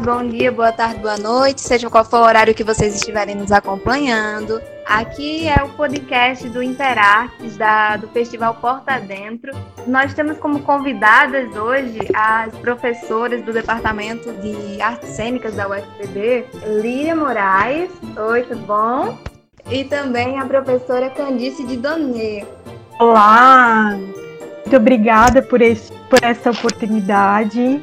Bom dia, boa tarde, boa noite, seja qual for o horário que vocês estiverem nos acompanhando. Aqui é o podcast do Interartes, da, do Festival Porta Dentro. Nós temos como convidadas hoje as professoras do Departamento de Artes Cênicas da UFPB, Líria Moraes. Oi, tudo bom? E também a professora Candice de Donê. Olá, muito obrigada por, esse, por essa oportunidade.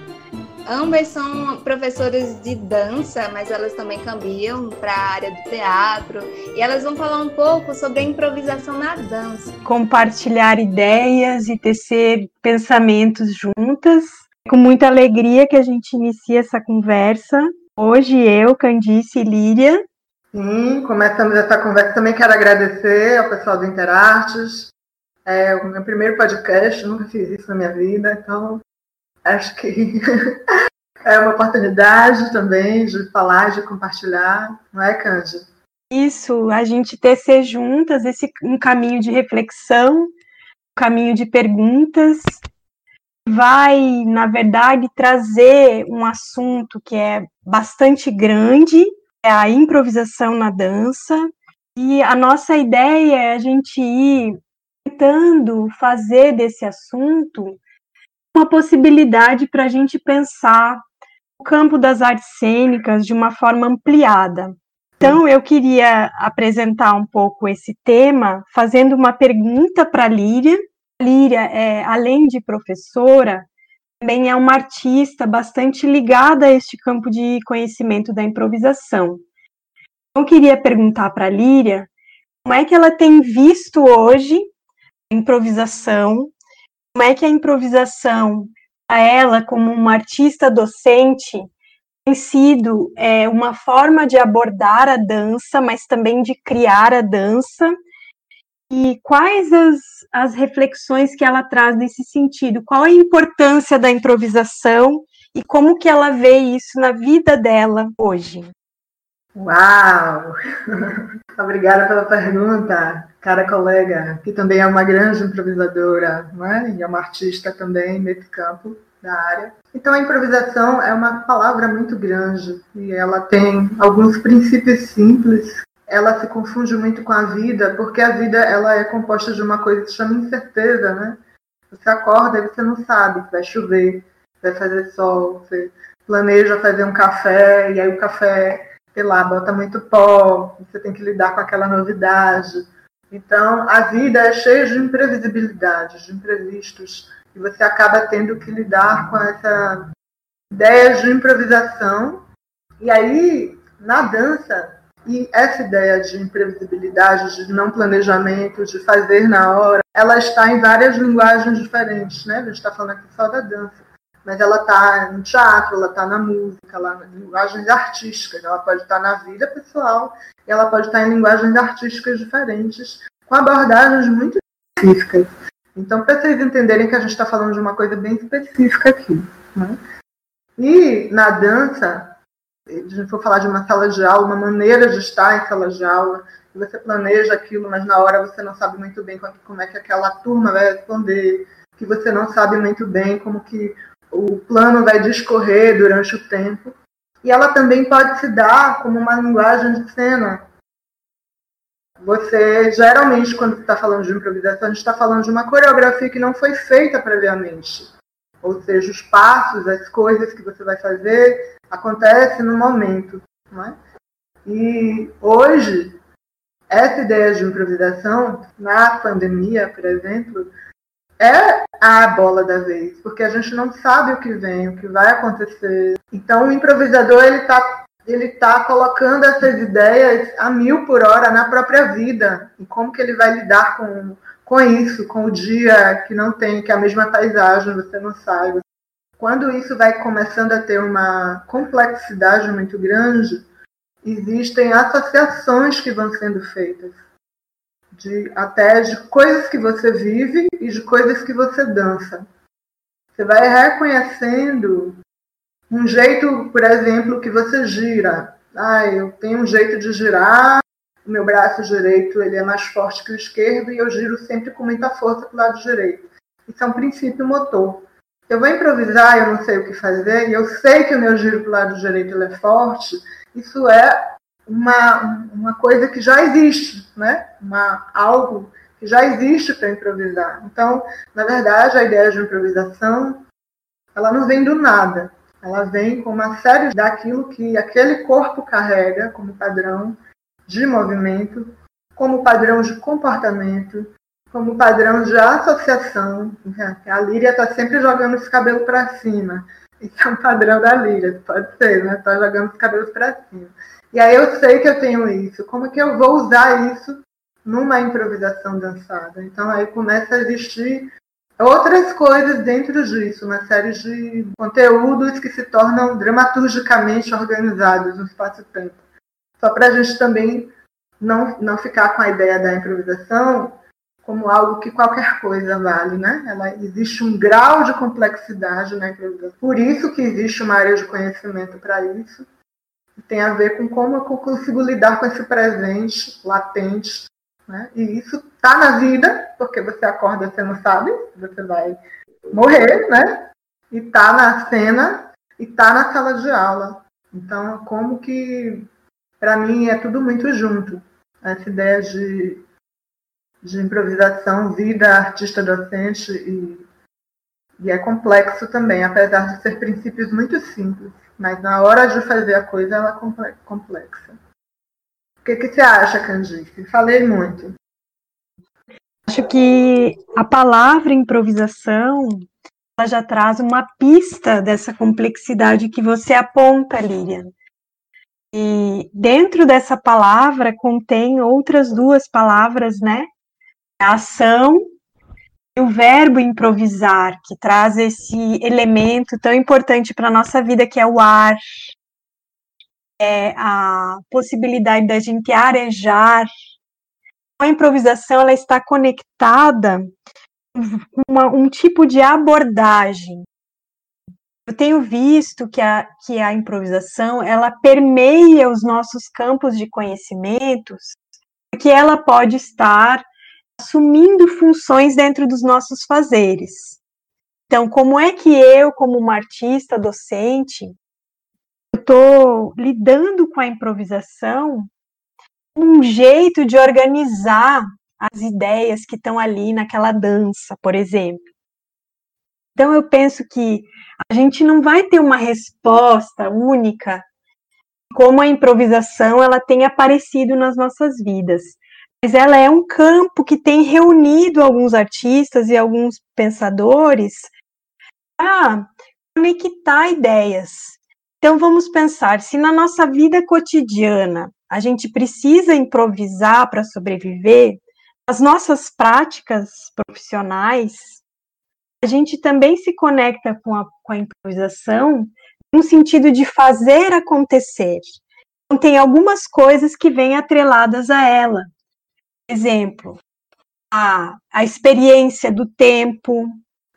Ambas são professoras de dança, mas elas também cambiam para a área do teatro. E elas vão falar um pouco sobre a improvisação na dança. Compartilhar ideias e tecer pensamentos juntas. Com muita alegria que a gente inicia essa conversa. Hoje eu, Candice e Líria. Sim, começamos essa conversa. Também quero agradecer ao pessoal do Interartes. É o meu primeiro podcast, nunca fiz isso na minha vida, então Acho que é uma oportunidade também de falar, de compartilhar, não é, Cândia? Isso, a gente tecer juntas esse um caminho de reflexão, um caminho de perguntas, vai, na verdade, trazer um assunto que é bastante grande, é a improvisação na dança, e a nossa ideia é a gente ir tentando fazer desse assunto uma possibilidade para a gente pensar o campo das artes cênicas de uma forma ampliada. Então, eu queria apresentar um pouco esse tema, fazendo uma pergunta para Líria. Líria, é, além de professora, também é uma artista bastante ligada a este campo de conhecimento da improvisação. Então, eu queria perguntar para Líria como é que ela tem visto hoje a improvisação como é que a improvisação, a ela como uma artista docente, tem sido é, uma forma de abordar a dança, mas também de criar a dança. E quais as, as reflexões que ela traz nesse sentido? Qual a importância da improvisação e como que ela vê isso na vida dela hoje? Uau! Obrigada pela pergunta, cara colega, que também é uma grande improvisadora, né? e é uma artista também nesse campo da área. Então, a improvisação é uma palavra muito grande e ela tem alguns princípios simples. Ela se confunde muito com a vida, porque a vida ela é composta de uma coisa que se chama incerteza, né? Você acorda e você não sabe se vai chover, se vai fazer sol, você planeja fazer um café e aí o café sei lá, bota muito pó, você tem que lidar com aquela novidade. Então, a vida é cheia de imprevisibilidades, de imprevistos, e você acaba tendo que lidar com essa ideia de improvisação. E aí, na dança, e essa ideia de imprevisibilidade, de não planejamento, de fazer na hora, ela está em várias linguagens diferentes, né? A gente está falando aqui só da dança mas ela está no teatro, ela está na música, lá em linguagens artísticas, ela pode estar tá na vida pessoal e ela pode estar tá em linguagens artísticas diferentes, com abordagens muito específicas. Então, para vocês entenderem que a gente está falando de uma coisa bem específica aqui. Né? E na dança, a gente for falar de uma sala de aula, uma maneira de estar em sala de aula, você planeja aquilo, mas na hora você não sabe muito bem como é que aquela turma vai responder, que você não sabe muito bem como que o plano vai discorrer durante o tempo. E ela também pode se dar como uma linguagem de cena. Você, geralmente, quando está falando de improvisação, a gente está falando de uma coreografia que não foi feita previamente. Ou seja, os passos, as coisas que você vai fazer, acontecem no momento. Não é? E hoje, essa ideia de improvisação, na pandemia, por exemplo, é a bola da vez, porque a gente não sabe o que vem, o que vai acontecer. Então o improvisador ele está ele tá colocando essas ideias a mil por hora na própria vida e como que ele vai lidar com, com isso, com o dia que não tem, que é a mesma paisagem, você não sabe. Quando isso vai começando a ter uma complexidade muito grande, existem associações que vão sendo feitas de até de coisas que você vive e de coisas que você dança. Você vai reconhecendo um jeito, por exemplo, que você gira. Ah, eu tenho um jeito de girar, o meu braço direito ele é mais forte que o esquerdo e eu giro sempre com muita força para o lado direito. Isso é um princípio motor. eu vou improvisar, eu não sei o que fazer, e eu sei que o meu giro para o lado direito é forte, isso é uma, uma coisa que já existe, né? Uma, algo que já existe para improvisar. Então, na verdade, a ideia de improvisação, ela não vem do nada. Ela vem com uma série daquilo que aquele corpo carrega como padrão de movimento, como padrão de comportamento, como padrão de associação. A Líria está sempre jogando os cabelos para cima. Isso é um padrão da Líria, pode ser, né? Está jogando os cabelos para cima. E aí eu sei que eu tenho isso. Como que eu vou usar isso numa improvisação dançada? Então aí começa a existir outras coisas dentro disso, uma série de conteúdos que se tornam dramaturgicamente organizados no espaço-tempo. Só para a gente também não, não ficar com a ideia da improvisação como algo que qualquer coisa vale, né? Ela existe um grau de complexidade na improvisação. Por isso que existe uma área de conhecimento para isso. Tem a ver com como eu consigo lidar com esse presente latente, né? E isso está na vida, porque você acorda, você não sabe, você vai morrer, né? E está na cena e está na sala de aula. Então, como que para mim é tudo muito junto. Essa ideia de de improvisação, vida artista-docente e, e é complexo também, apesar de ser princípios muito simples. Mas na hora de fazer a coisa, ela é complexa. O que, que você acha, Candice? Falei muito. Acho que a palavra improvisação ela já traz uma pista dessa complexidade que você aponta, Lilian. E dentro dessa palavra contém outras duas palavras, né? a ação o verbo improvisar, que traz esse elemento tão importante para a nossa vida, que é o ar, é a possibilidade da gente arejar. A improvisação ela está conectada uma, um tipo de abordagem. Eu tenho visto que a, que a improvisação ela permeia os nossos campos de conhecimentos, que ela pode estar assumindo funções dentro dos nossos fazeres. Então, como é que eu, como uma artista docente, estou lidando com a improvisação, um jeito de organizar as ideias que estão ali naquela dança, por exemplo. Então, eu penso que a gente não vai ter uma resposta única como a improvisação ela tem aparecido nas nossas vidas mas ela é um campo que tem reunido alguns artistas e alguns pensadores para conectar ideias. Então vamos pensar, se na nossa vida cotidiana a gente precisa improvisar para sobreviver, as nossas práticas profissionais, a gente também se conecta com a, com a improvisação no sentido de fazer acontecer. Então, tem algumas coisas que vêm atreladas a ela exemplo, a, a experiência do tempo,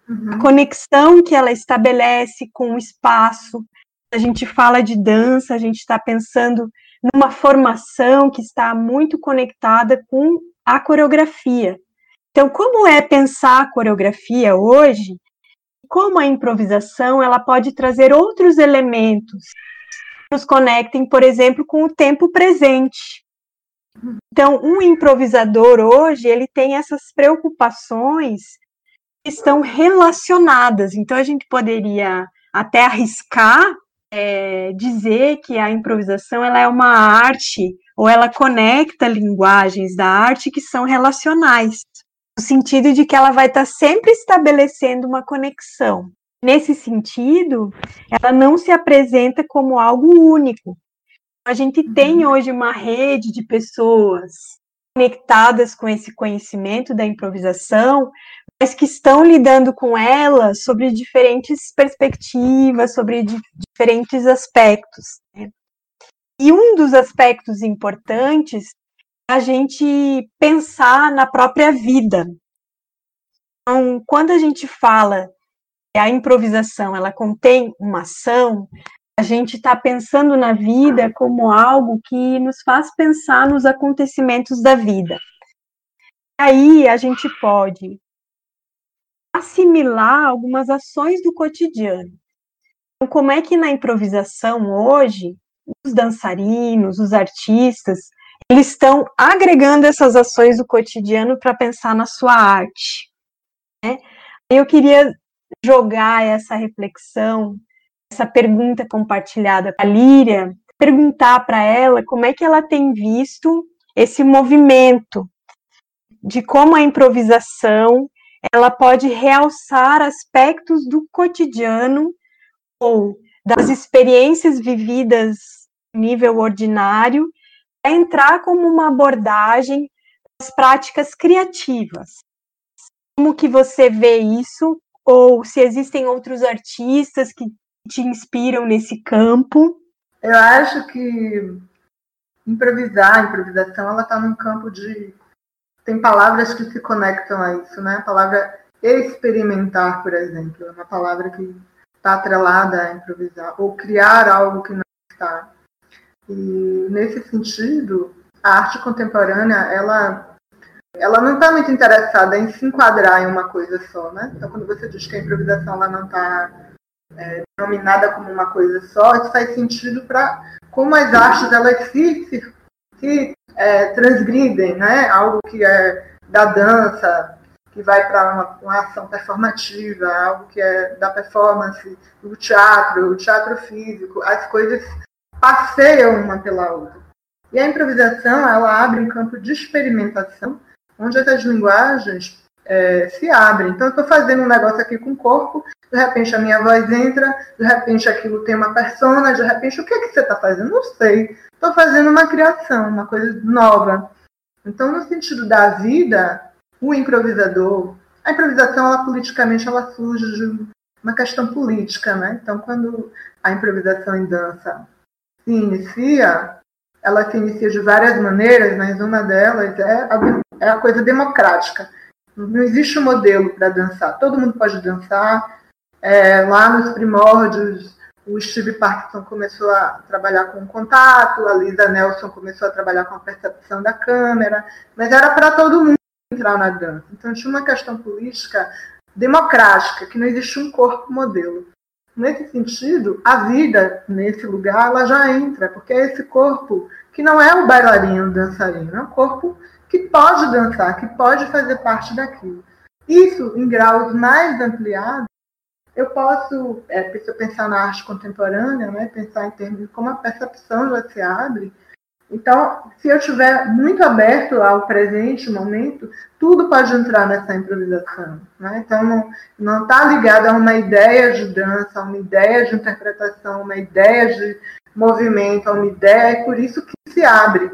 uhum. a conexão que ela estabelece com o espaço. A gente fala de dança, a gente está pensando numa formação que está muito conectada com a coreografia. Então, como é pensar a coreografia hoje? Como a improvisação ela pode trazer outros elementos que nos conectem, por exemplo, com o tempo presente. Então, um improvisador hoje, ele tem essas preocupações que estão relacionadas. Então, a gente poderia até arriscar é, dizer que a improvisação ela é uma arte ou ela conecta linguagens da arte que são relacionais, no sentido de que ela vai estar sempre estabelecendo uma conexão. Nesse sentido, ela não se apresenta como algo único, a gente tem uhum. hoje uma rede de pessoas conectadas com esse conhecimento da improvisação, mas que estão lidando com ela sobre diferentes perspectivas, sobre di diferentes aspectos. Né? E um dos aspectos importantes é a gente pensar na própria vida. Então, quando a gente fala que a improvisação ela contém uma ação, a gente está pensando na vida como algo que nos faz pensar nos acontecimentos da vida. Aí a gente pode assimilar algumas ações do cotidiano. Então, como é que na improvisação hoje, os dançarinos, os artistas, eles estão agregando essas ações do cotidiano para pensar na sua arte. Né? Eu queria jogar essa reflexão, essa pergunta compartilhada com a Líria, perguntar para ela como é que ela tem visto esse movimento de como a improvisação ela pode realçar aspectos do cotidiano ou das experiências vividas nível ordinário para entrar como uma abordagem das práticas criativas. Como que você vê isso? Ou se existem outros artistas que te inspiram nesse campo? Eu acho que improvisar, a improvisação, ela está num campo de tem palavras que se conectam a isso, né? A palavra experimentar, por exemplo, é uma palavra que está atrelada a improvisar, ou criar algo que não está. E nesse sentido, a arte contemporânea, ela, ela não está muito interessada em se enquadrar em uma coisa só, né? Então, quando você diz que a improvisação ela não está é, denominada como uma coisa só, isso faz sentido para como as artes elas se, se, se é, transgridem, né? Algo que é da dança, que vai para uma, uma, ação performativa, algo que é da performance, do teatro, o teatro físico, as coisas passeiam uma pela outra. E a improvisação, ela abre um campo de experimentação, onde essas linguagens é, se abrem. Então, eu estou fazendo um negócio aqui com o corpo, de repente a minha voz entra, de repente aquilo tem uma persona, de repente o que, é que você está fazendo? Não sei. Estou fazendo uma criação, uma coisa nova. Então, no sentido da vida, o improvisador, a improvisação, ela politicamente, ela surge de uma questão política, né? Então, quando a improvisação em dança se inicia, ela se inicia de várias maneiras, mas uma delas é a, é a coisa democrática. Não existe um modelo para dançar. Todo mundo pode dançar. É, lá nos primórdios, o Steve Parkinson começou a trabalhar com contato, a Lisa Nelson começou a trabalhar com a percepção da câmera, mas era para todo mundo entrar na dança. Então tinha uma questão política democrática, que não existe um corpo modelo. Nesse sentido, a vida nesse lugar ela já entra, porque é esse corpo que não é o bailarino, o dançarino, é um corpo que pode dançar, que pode fazer parte daquilo. Isso, em graus mais ampliados, eu posso, é, se eu pensar na arte contemporânea, né, pensar em termos de como a percepção já se abre, então, se eu estiver muito aberto ao presente momento, tudo pode entrar nessa improvisação. Né? Então, não está ligado a uma ideia de dança, a uma ideia de interpretação, uma ideia de movimento, a uma ideia, é por isso que se abre,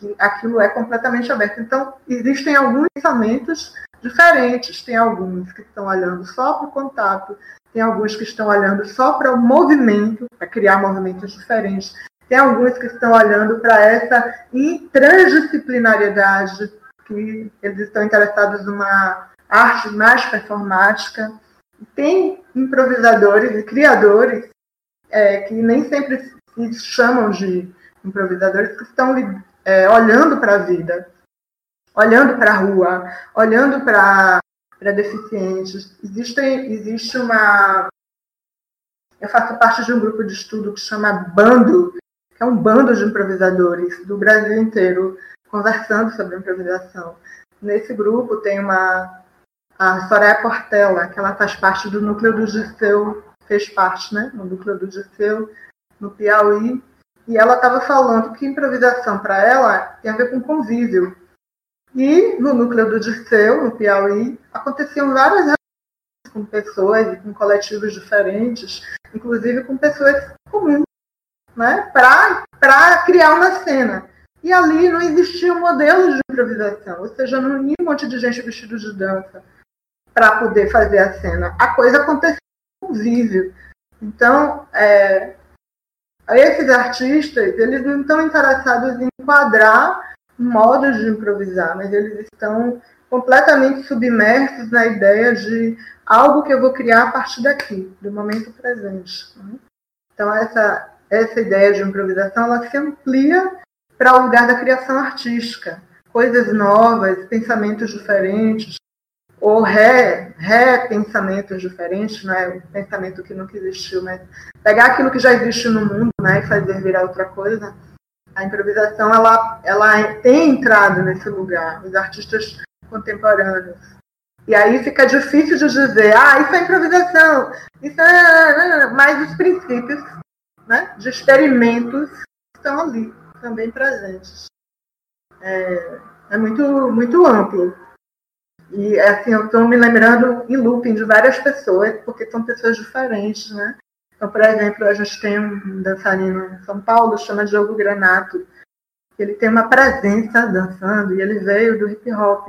que aquilo é completamente aberto. Então, existem alguns pensamentos diferentes. Tem alguns que estão olhando só para o contato, tem alguns que estão olhando só para o movimento, para criar movimentos diferentes. Tem alguns que estão olhando para essa transdisciplinariedade, que eles estão interessados numa arte mais performática. Tem improvisadores e criadores é, que nem sempre se chamam de improvisadores, que estão é, olhando para a vida, olhando para a rua, olhando para deficientes. Existe, existe uma. Eu faço parte de um grupo de estudo que chama Bando, é um bando de improvisadores do Brasil inteiro conversando sobre improvisação. Nesse grupo tem uma a Soraya Portela, que ela faz parte do núcleo do Giseu, fez parte, né, no núcleo do Giseu, no Piauí, e ela estava falando que improvisação para ela tem a ver com convívio. E no núcleo do Dirceu, no Piauí, aconteciam várias reuniões com pessoas e com coletivos diferentes, inclusive com pessoas comuns né, para criar uma cena. E ali não existia um modelo de improvisação, ou seja, não tinha um monte de gente vestido de dança para poder fazer a cena. A coisa acontecia no convívio. Então, é, esses artistas, eles não estão interessados em enquadrar modos de improvisar, mas eles estão completamente submersos na ideia de algo que eu vou criar a partir daqui, do momento presente. Né? Então, essa, essa ideia de improvisação ela se amplia para o lugar da criação artística, coisas novas, pensamentos diferentes. Ou re, repensamentos diferentes, né? o pensamento que nunca existiu, mas pegar aquilo que já existe no mundo né? e fazer virar outra coisa. A improvisação ela, ela tem entrado nesse lugar, os artistas contemporâneos. E aí fica difícil de dizer, ah, isso é improvisação, isso é. Mas os princípios né, de experimentos estão ali, também presentes. É, é muito, muito amplo. E assim, eu estou me lembrando em looping de várias pessoas, porque são pessoas diferentes, né? Então, por exemplo, a gente tem um dançarino em São Paulo, chama Diogo Granato, ele tem uma presença dançando, e ele veio do hip hop.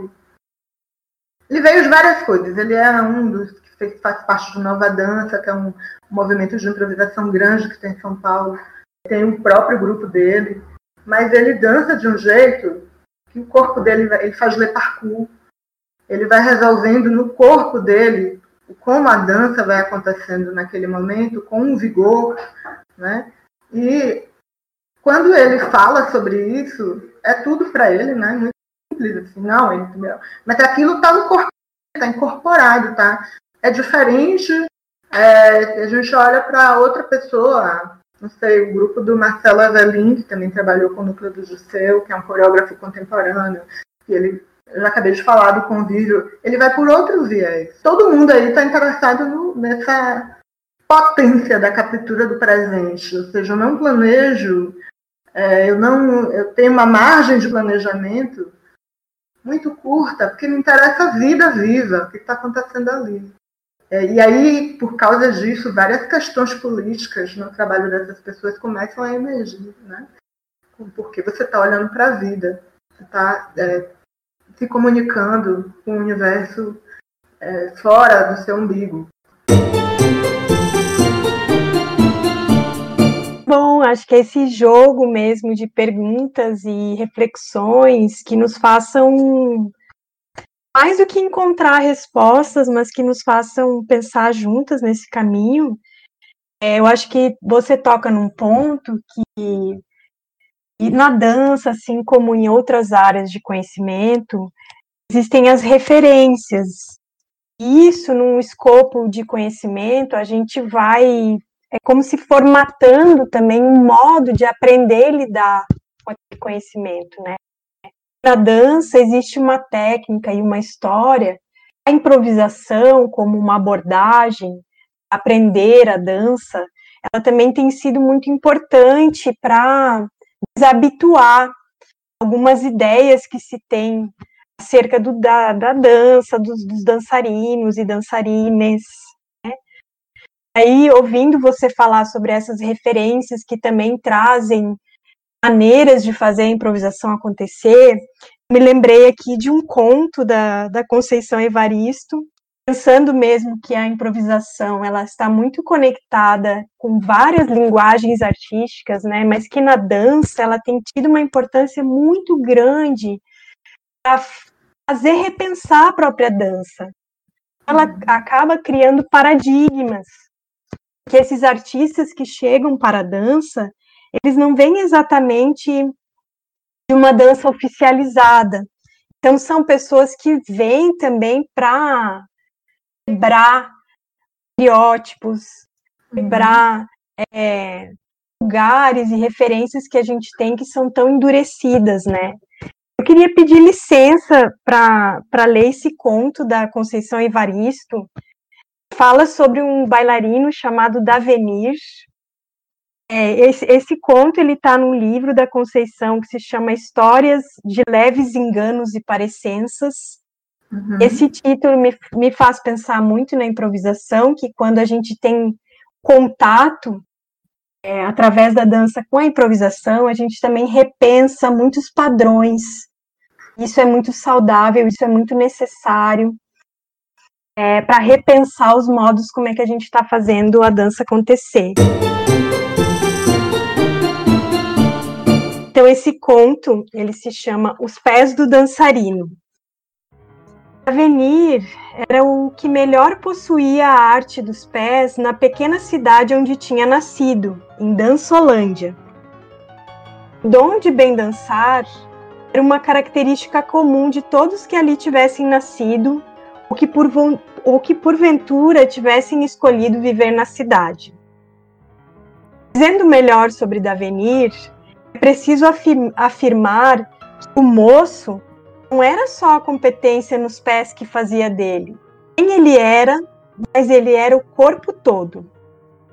Ele veio de várias coisas. Ele é um dos que fez, faz parte do Nova Dança, que é um, movimento de improvisação grande que tem em São Paulo. Tem um próprio grupo dele. Mas ele dança de um jeito que o corpo dele ele faz le parkour. Ele vai resolvendo no corpo dele como a dança vai acontecendo naquele momento, com um vigor, né? E quando ele fala sobre isso, é tudo para ele, né? Muito simples, assim, não, ele, mas aquilo está no corpo, está incorporado, tá? É diferente. É, a gente olha para outra pessoa, não sei, o grupo do Marcelo Evelin, que também trabalhou com o Núcleo do Jusseu, que é um coreógrafo contemporâneo, que ele, eu já acabei de falar do convívio, ele vai por outros viés. Todo mundo aí está interessado no, nessa potência da captura do presente, ou seja, eu não planejo, é, eu não, eu tenho uma margem de planejamento muito curta, porque me interessa a vida viva, o que está acontecendo ali. É, e aí, por causa disso, várias questões políticas no trabalho dessas pessoas começam a emergir, né? Porque você está olhando para a vida, você está é, se comunicando com o universo é, fora do seu umbigo. Bom, acho que é esse jogo mesmo de perguntas e reflexões que nos façam mais do que encontrar respostas, mas que nos façam pensar juntas nesse caminho. É, eu acho que você toca num ponto que e na dança, assim como em outras áreas de conhecimento, existem as referências. Isso, num escopo de conhecimento, a gente vai, é como se formatando também um modo de aprender e lidar com aquele conhecimento, né? Na dança existe uma técnica e uma história. A improvisação, como uma abordagem, aprender a dança, ela também tem sido muito importante para desabituar algumas ideias que se tem acerca do, da, da dança, dos, dos dançarinos e dançarines. Né? Aí, ouvindo você falar sobre essas referências que também trazem maneiras de fazer a improvisação acontecer, me lembrei aqui de um conto da, da Conceição Evaristo, pensando mesmo que a improvisação ela está muito conectada com várias linguagens artísticas, né, mas que na dança ela tem tido uma importância muito grande para fazer repensar a própria dança. Ela acaba criando paradigmas que esses artistas que chegam para a dança, eles não vêm exatamente de uma dança oficializada. Então, são pessoas que vêm também para quebrar estereótipos, quebrar é, lugares e referências que a gente tem que são tão endurecidas, né? Eu queria pedir licença para ler esse conto da Conceição Evaristo. Fala sobre um bailarino chamado Davenir, é, esse, esse, conto ele está num livro da Conceição que se chama Histórias de Leves Enganos e Parecenças. Uhum. Esse título me, me faz pensar muito na improvisação, que quando a gente tem contato é, através da dança com a improvisação, a gente também repensa muitos padrões. Isso é muito saudável, isso é muito necessário é, para repensar os modos como é que a gente está fazendo a dança acontecer. Então esse conto, ele se chama Os Pés do Dançarino. Avenir era o que melhor possuía a arte dos pés na pequena cidade onde tinha nascido, em Dançolândia. Dom de bem dançar era uma característica comum de todos que ali tivessem nascido ou que, por, ou que porventura tivessem escolhido viver na cidade. Dizendo melhor sobre Davenir, é preciso afirm afirmar que o moço não era só a competência nos pés que fazia dele. Quem ele era, mas ele era o corpo todo.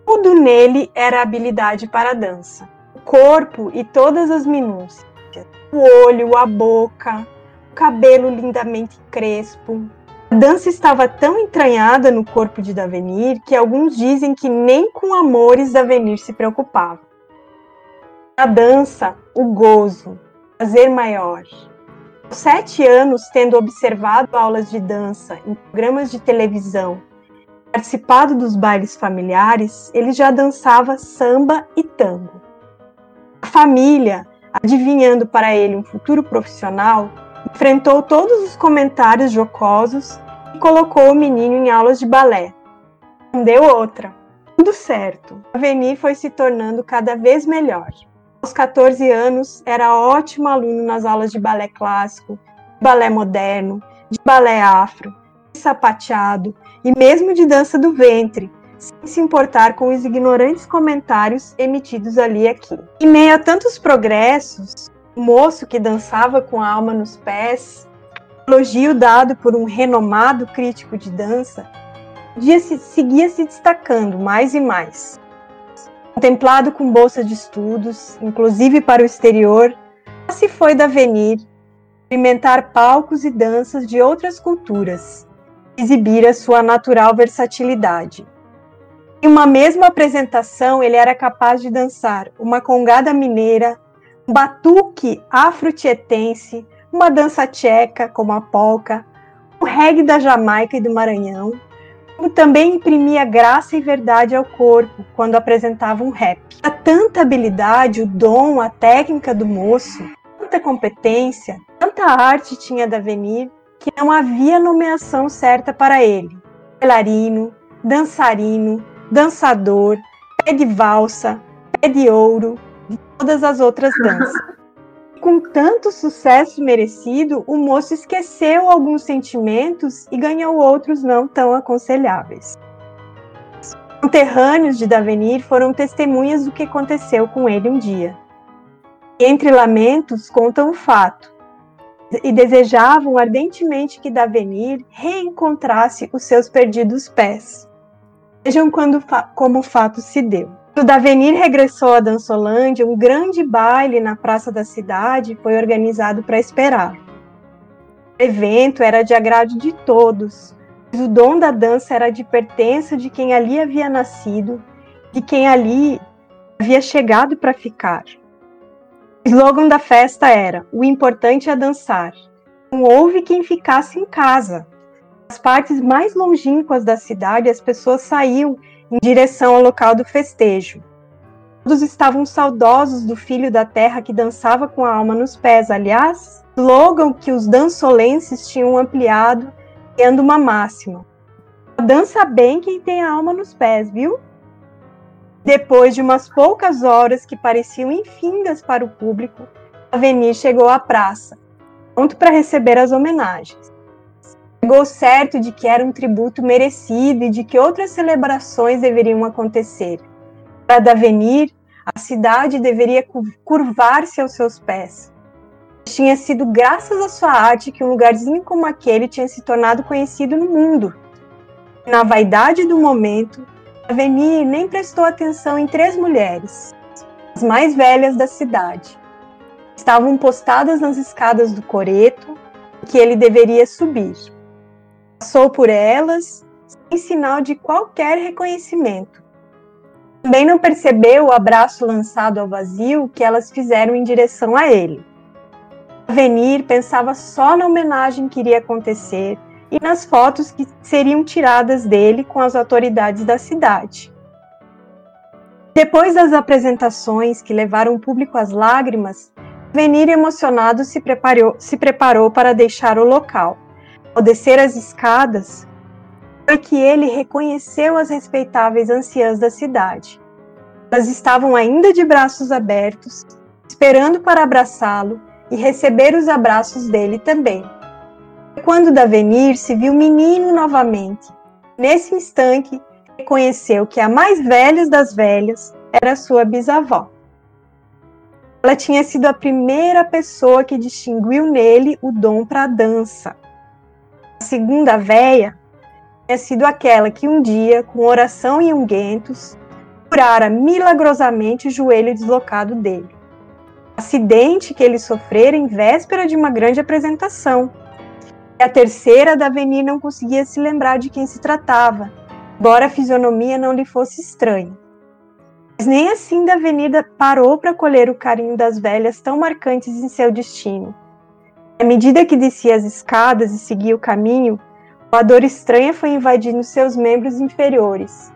Tudo nele era habilidade para a dança. O corpo e todas as minúcias. O olho, a boca, o cabelo lindamente crespo. A dança estava tão entranhada no corpo de Davenir que alguns dizem que nem com amores Davenir se preocupava. A dança, o gozo, o prazer maior. Sete anos, tendo observado aulas de dança em programas de televisão, participado dos bailes familiares, ele já dançava samba e tango. A família, adivinhando para ele um futuro profissional, enfrentou todos os comentários jocosos e colocou o menino em aulas de balé. Não deu outra. Tudo certo. Avenir foi se tornando cada vez melhor. Aos 14 anos, era ótimo aluno nas aulas de balé clássico, balé moderno, de balé afro, de sapateado e mesmo de dança do ventre, sem se importar com os ignorantes comentários emitidos ali e aqui. Em meio a tantos progressos, o moço que dançava com a alma nos pés, elogio dado por um renomado crítico de dança, seguia se destacando mais e mais. Contemplado com bolsa de estudos, inclusive para o exterior, se foi da Avenir experimentar palcos e danças de outras culturas, exibir a sua natural versatilidade. Em uma mesma apresentação, ele era capaz de dançar uma congada mineira, um batuque afro-tietense, uma dança tcheca, como a polca, o reggae da Jamaica e do Maranhão, também imprimia graça e verdade ao corpo quando apresentava um rap. A tanta habilidade, o dom, a técnica do moço, tanta competência, tanta arte tinha Avenir, que não havia nomeação certa para ele. Bailarino, dançarino, dançador, pé de valsa, pé de ouro, todas as outras danças. Com tanto sucesso merecido, o moço esqueceu alguns sentimentos e ganhou outros não tão aconselháveis. Conterrâneos de Davenir foram testemunhas do que aconteceu com ele um dia. Entre lamentos, contam o fato e desejavam ardentemente que Davenir reencontrasse os seus perdidos pés. Vejam quando, como o fato se deu. Quando Davenir regressou a Dançolândia, um grande baile na praça da cidade foi organizado para esperar. O evento era de agrado de todos, pois o dom da dança era de pertença de quem ali havia nascido, de quem ali havia chegado para ficar. O slogan da festa era: O importante é dançar. Não houve quem ficasse em casa. Nas partes mais longínquas da cidade, as pessoas saíam em direção ao local do festejo. Todos estavam saudosos do filho da terra que dançava com a alma nos pés. Aliás, slogan que os dançolenses tinham ampliado, criando uma máxima. Dança bem quem tem a alma nos pés, viu? Depois de umas poucas horas que pareciam infindas para o público, Avenir chegou à praça, pronto para receber as homenagens. Chegou certo de que era um tributo merecido e de que outras celebrações deveriam acontecer. Para Davenir, a cidade deveria curvar-se aos seus pés. Tinha sido graças à sua arte que um lugarzinho como aquele tinha se tornado conhecido no mundo. Na vaidade do momento, Avenir nem prestou atenção em três mulheres, as mais velhas da cidade. Estavam postadas nas escadas do coreto que ele deveria subir. Passou por elas sem sinal de qualquer reconhecimento. Também não percebeu o abraço lançado ao vazio que elas fizeram em direção a ele. Avenir pensava só na homenagem que iria acontecer e nas fotos que seriam tiradas dele com as autoridades da cidade. Depois das apresentações que levaram o público às lágrimas, Venir emocionado se preparou, se preparou para deixar o local. Ao descer as escadas, foi que ele reconheceu as respeitáveis anciãs da cidade. Elas estavam ainda de braços abertos, esperando para abraçá-lo e receber os abraços dele também. Quando Davenir se viu menino novamente, nesse instante reconheceu que a mais velha das velhas era sua bisavó. Ela tinha sido a primeira pessoa que distinguiu nele o dom para a dança. A segunda véia tinha sido aquela que um dia, com oração e unguentos, curara milagrosamente o joelho deslocado dele. Acidente que ele sofrera em véspera de uma grande apresentação. E a terceira, Davenir não conseguia se lembrar de quem se tratava, embora a fisionomia não lhe fosse estranha. Mas nem assim da avenida parou para colher o carinho das velhas tão marcantes em seu destino. À medida que descia as escadas e seguia o caminho, uma dor estranha foi invadindo seus membros inferiores.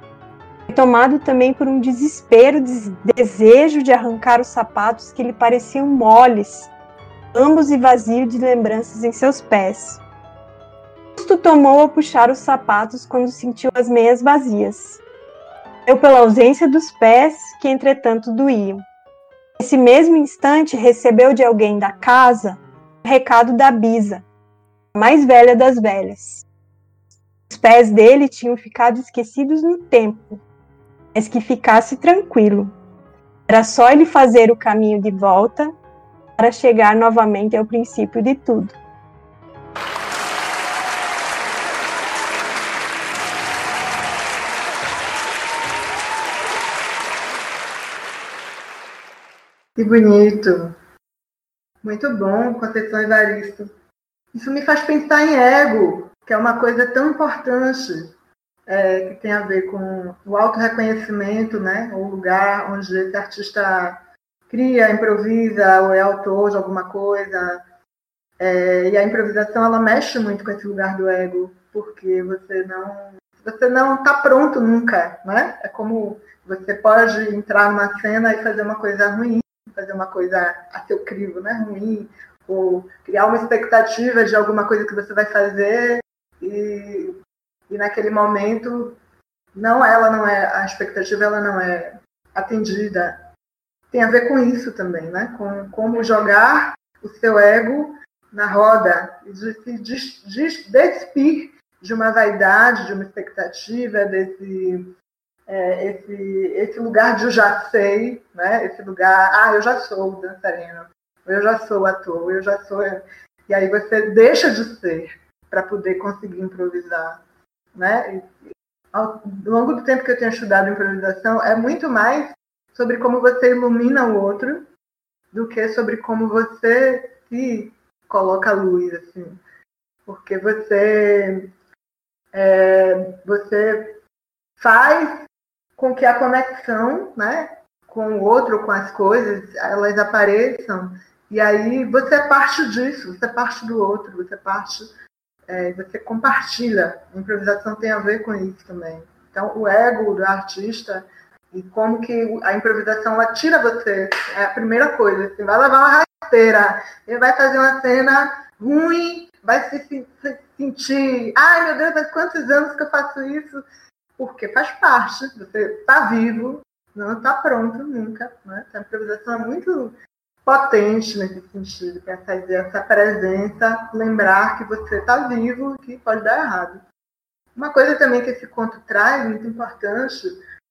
Tomado também por um desespero, de desejo de arrancar os sapatos que lhe pareciam moles, ambos e vazios de lembranças em seus pés. Justo tomou a puxar os sapatos quando sentiu as meias vazias. Eu pela ausência dos pés, que entretanto doíam. Nesse mesmo instante, recebeu de alguém da casa recado da Bisa, a mais velha das velhas. Os pés dele tinham ficado esquecidos no tempo, mas que ficasse tranquilo. Era só ele fazer o caminho de volta para chegar novamente ao princípio de tudo. Que bonito. Muito bom, Conceição Evaristo. Isso me faz pensar em ego, que é uma coisa tão importante, é, que tem a ver com o auto-reconhecimento, né? o lugar onde esse artista cria, improvisa, ou é autor de alguma coisa. É, e a improvisação, ela mexe muito com esse lugar do ego, porque você não você não está pronto nunca, né? É como você pode entrar numa cena e fazer uma coisa ruim, fazer uma coisa a seu crivo, né, ruim, ou criar uma expectativa de alguma coisa que você vai fazer e, e naquele momento não ela não é a expectativa ela não é atendida. Tem a ver com isso também né com como jogar o seu ego na roda e de se despir de uma vaidade de uma expectativa desse é, esse, esse lugar de eu já sei, né? esse lugar, ah, eu já sou dançarino, eu já sou ator, eu já sou. E aí você deixa de ser para poder conseguir improvisar. Né? E, ao longo do tempo que eu tenho estudado improvisação, é muito mais sobre como você ilumina o outro do que sobre como você se coloca a luz, assim. Porque você, é, você faz com que a conexão, né, com o outro, com as coisas, elas apareçam e aí você é parte disso, você é parte do outro, você é parte, é, você compartilha. A improvisação tem a ver com isso também. Então, o ego do artista e como que a improvisação ela tira você é a primeira coisa. Você vai levar uma rasteira, ele vai fazer uma cena ruim, vai se, se, se sentir, ai meu Deus, faz quantos anos que eu faço isso? Porque faz parte, você está vivo, não está pronto nunca. Né? A improvisação é muito potente nesse sentido, que é fazer essa presença, lembrar que você está vivo e que pode dar errado. Uma coisa também que esse conto traz, muito importante,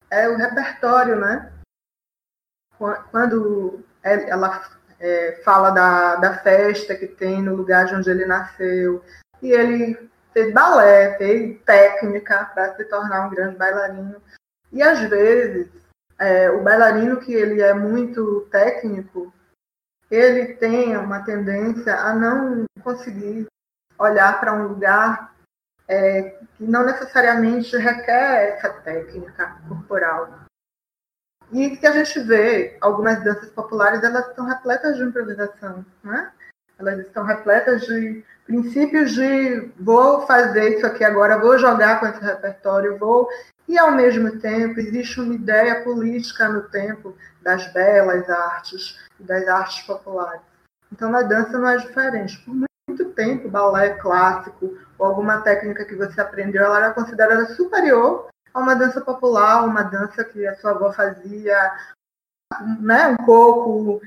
é o repertório, né? Quando ela é, fala da, da festa que tem no lugar de onde ele nasceu, e ele fez balé, fez técnica para se tornar um grande bailarino. E às vezes, é, o bailarino que ele é muito técnico, ele tem uma tendência a não conseguir olhar para um lugar é, que não necessariamente requer essa técnica corporal. E que a gente vê algumas danças populares, elas estão repletas de improvisação, né? Elas estão repletas de princípios de vou fazer isso aqui agora, vou jogar com esse repertório, vou. E, ao mesmo tempo, existe uma ideia política no tempo das belas artes e das artes populares. Então, na dança não é diferente. Por muito tempo, balé clássico ou alguma técnica que você aprendeu, ela era considerada superior a uma dança popular, uma dança que a sua avó fazia, né, um pouco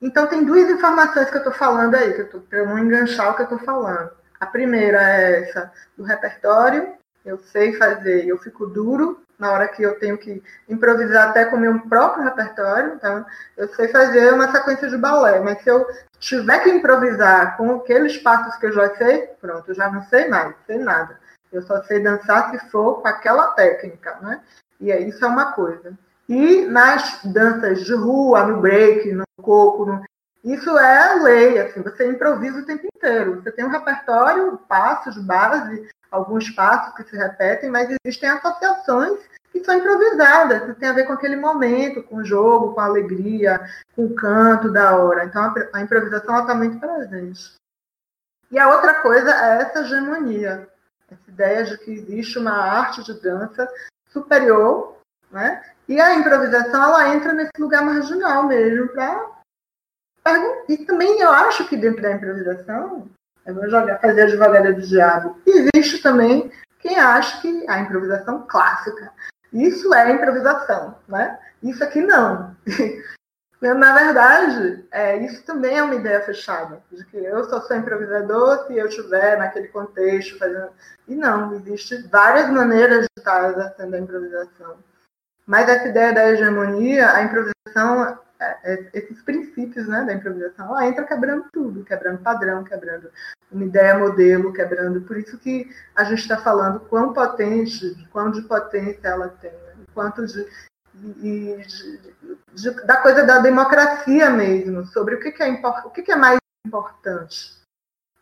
então, tem duas informações que eu estou falando aí, para eu não enganchar o que eu estou falando. A primeira é essa do repertório, eu sei fazer, eu fico duro na hora que eu tenho que improvisar até com o meu próprio repertório. Então, eu sei fazer uma sequência de balé, mas se eu tiver que improvisar com aqueles passos que eu já sei, pronto, eu já não sei mais, sei nada. Eu só sei dançar se for com aquela técnica, né? E isso é uma coisa. E nas danças de rua, no break, no coco, no... isso é lei, assim, você improvisa o tempo inteiro. Você tem um repertório, passos, base, alguns passos que se repetem, mas existem associações que são improvisadas, que tem a ver com aquele momento, com o jogo, com a alegria, com o canto da hora. Então a improvisação está muito presente. E a outra coisa é essa hegemonia, essa ideia de que existe uma arte de dança superior, né? E a improvisação ela entra nesse lugar marginal mesmo para e também eu acho que dentro da improvisação eu vou jogar, fazer a advogada do diabo. Existe também quem acha que a improvisação clássica. Isso é improvisação, né? Isso aqui não. Na verdade, é, isso também é uma ideia fechada, de que eu só sou improvisador se eu estiver naquele contexto fazendo. E não, existe várias maneiras de estar exercendo a improvisação. Mas essa ideia da hegemonia, a improvisação é, é, esses princípios né, da improvisação, ela entra quebrando tudo, quebrando padrão, quebrando uma ideia modelo, quebrando. Por isso que a gente está falando quão potente, quão de potência ela tem, né? quanto de, de, de, da coisa da democracia mesmo, sobre o que, que é o que, que é mais importante.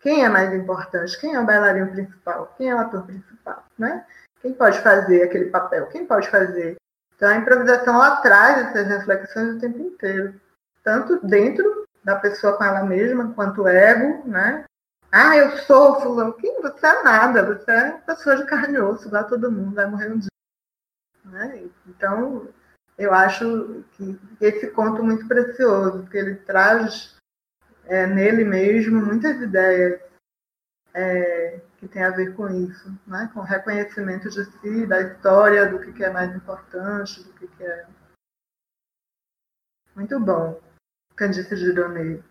Quem é mais importante? Quem é o bailarino principal? Quem é o ator principal? Né? Quem pode fazer aquele papel? Quem pode fazer então, a improvisação ela traz essas reflexões o tempo inteiro, tanto dentro da pessoa com ela mesma, quanto ego, né? Ah, eu sou fulano. Quem? Você é nada, você é pessoa de carne e osso, lá todo mundo vai morrer um dia. Né? Então, eu acho que esse conto muito precioso, porque ele traz é, nele mesmo muitas ideias é, que tem a ver com isso, né? com reconhecimento de si, da história, do que, que é mais importante, do que, que é. Muito bom, Candice Gironei.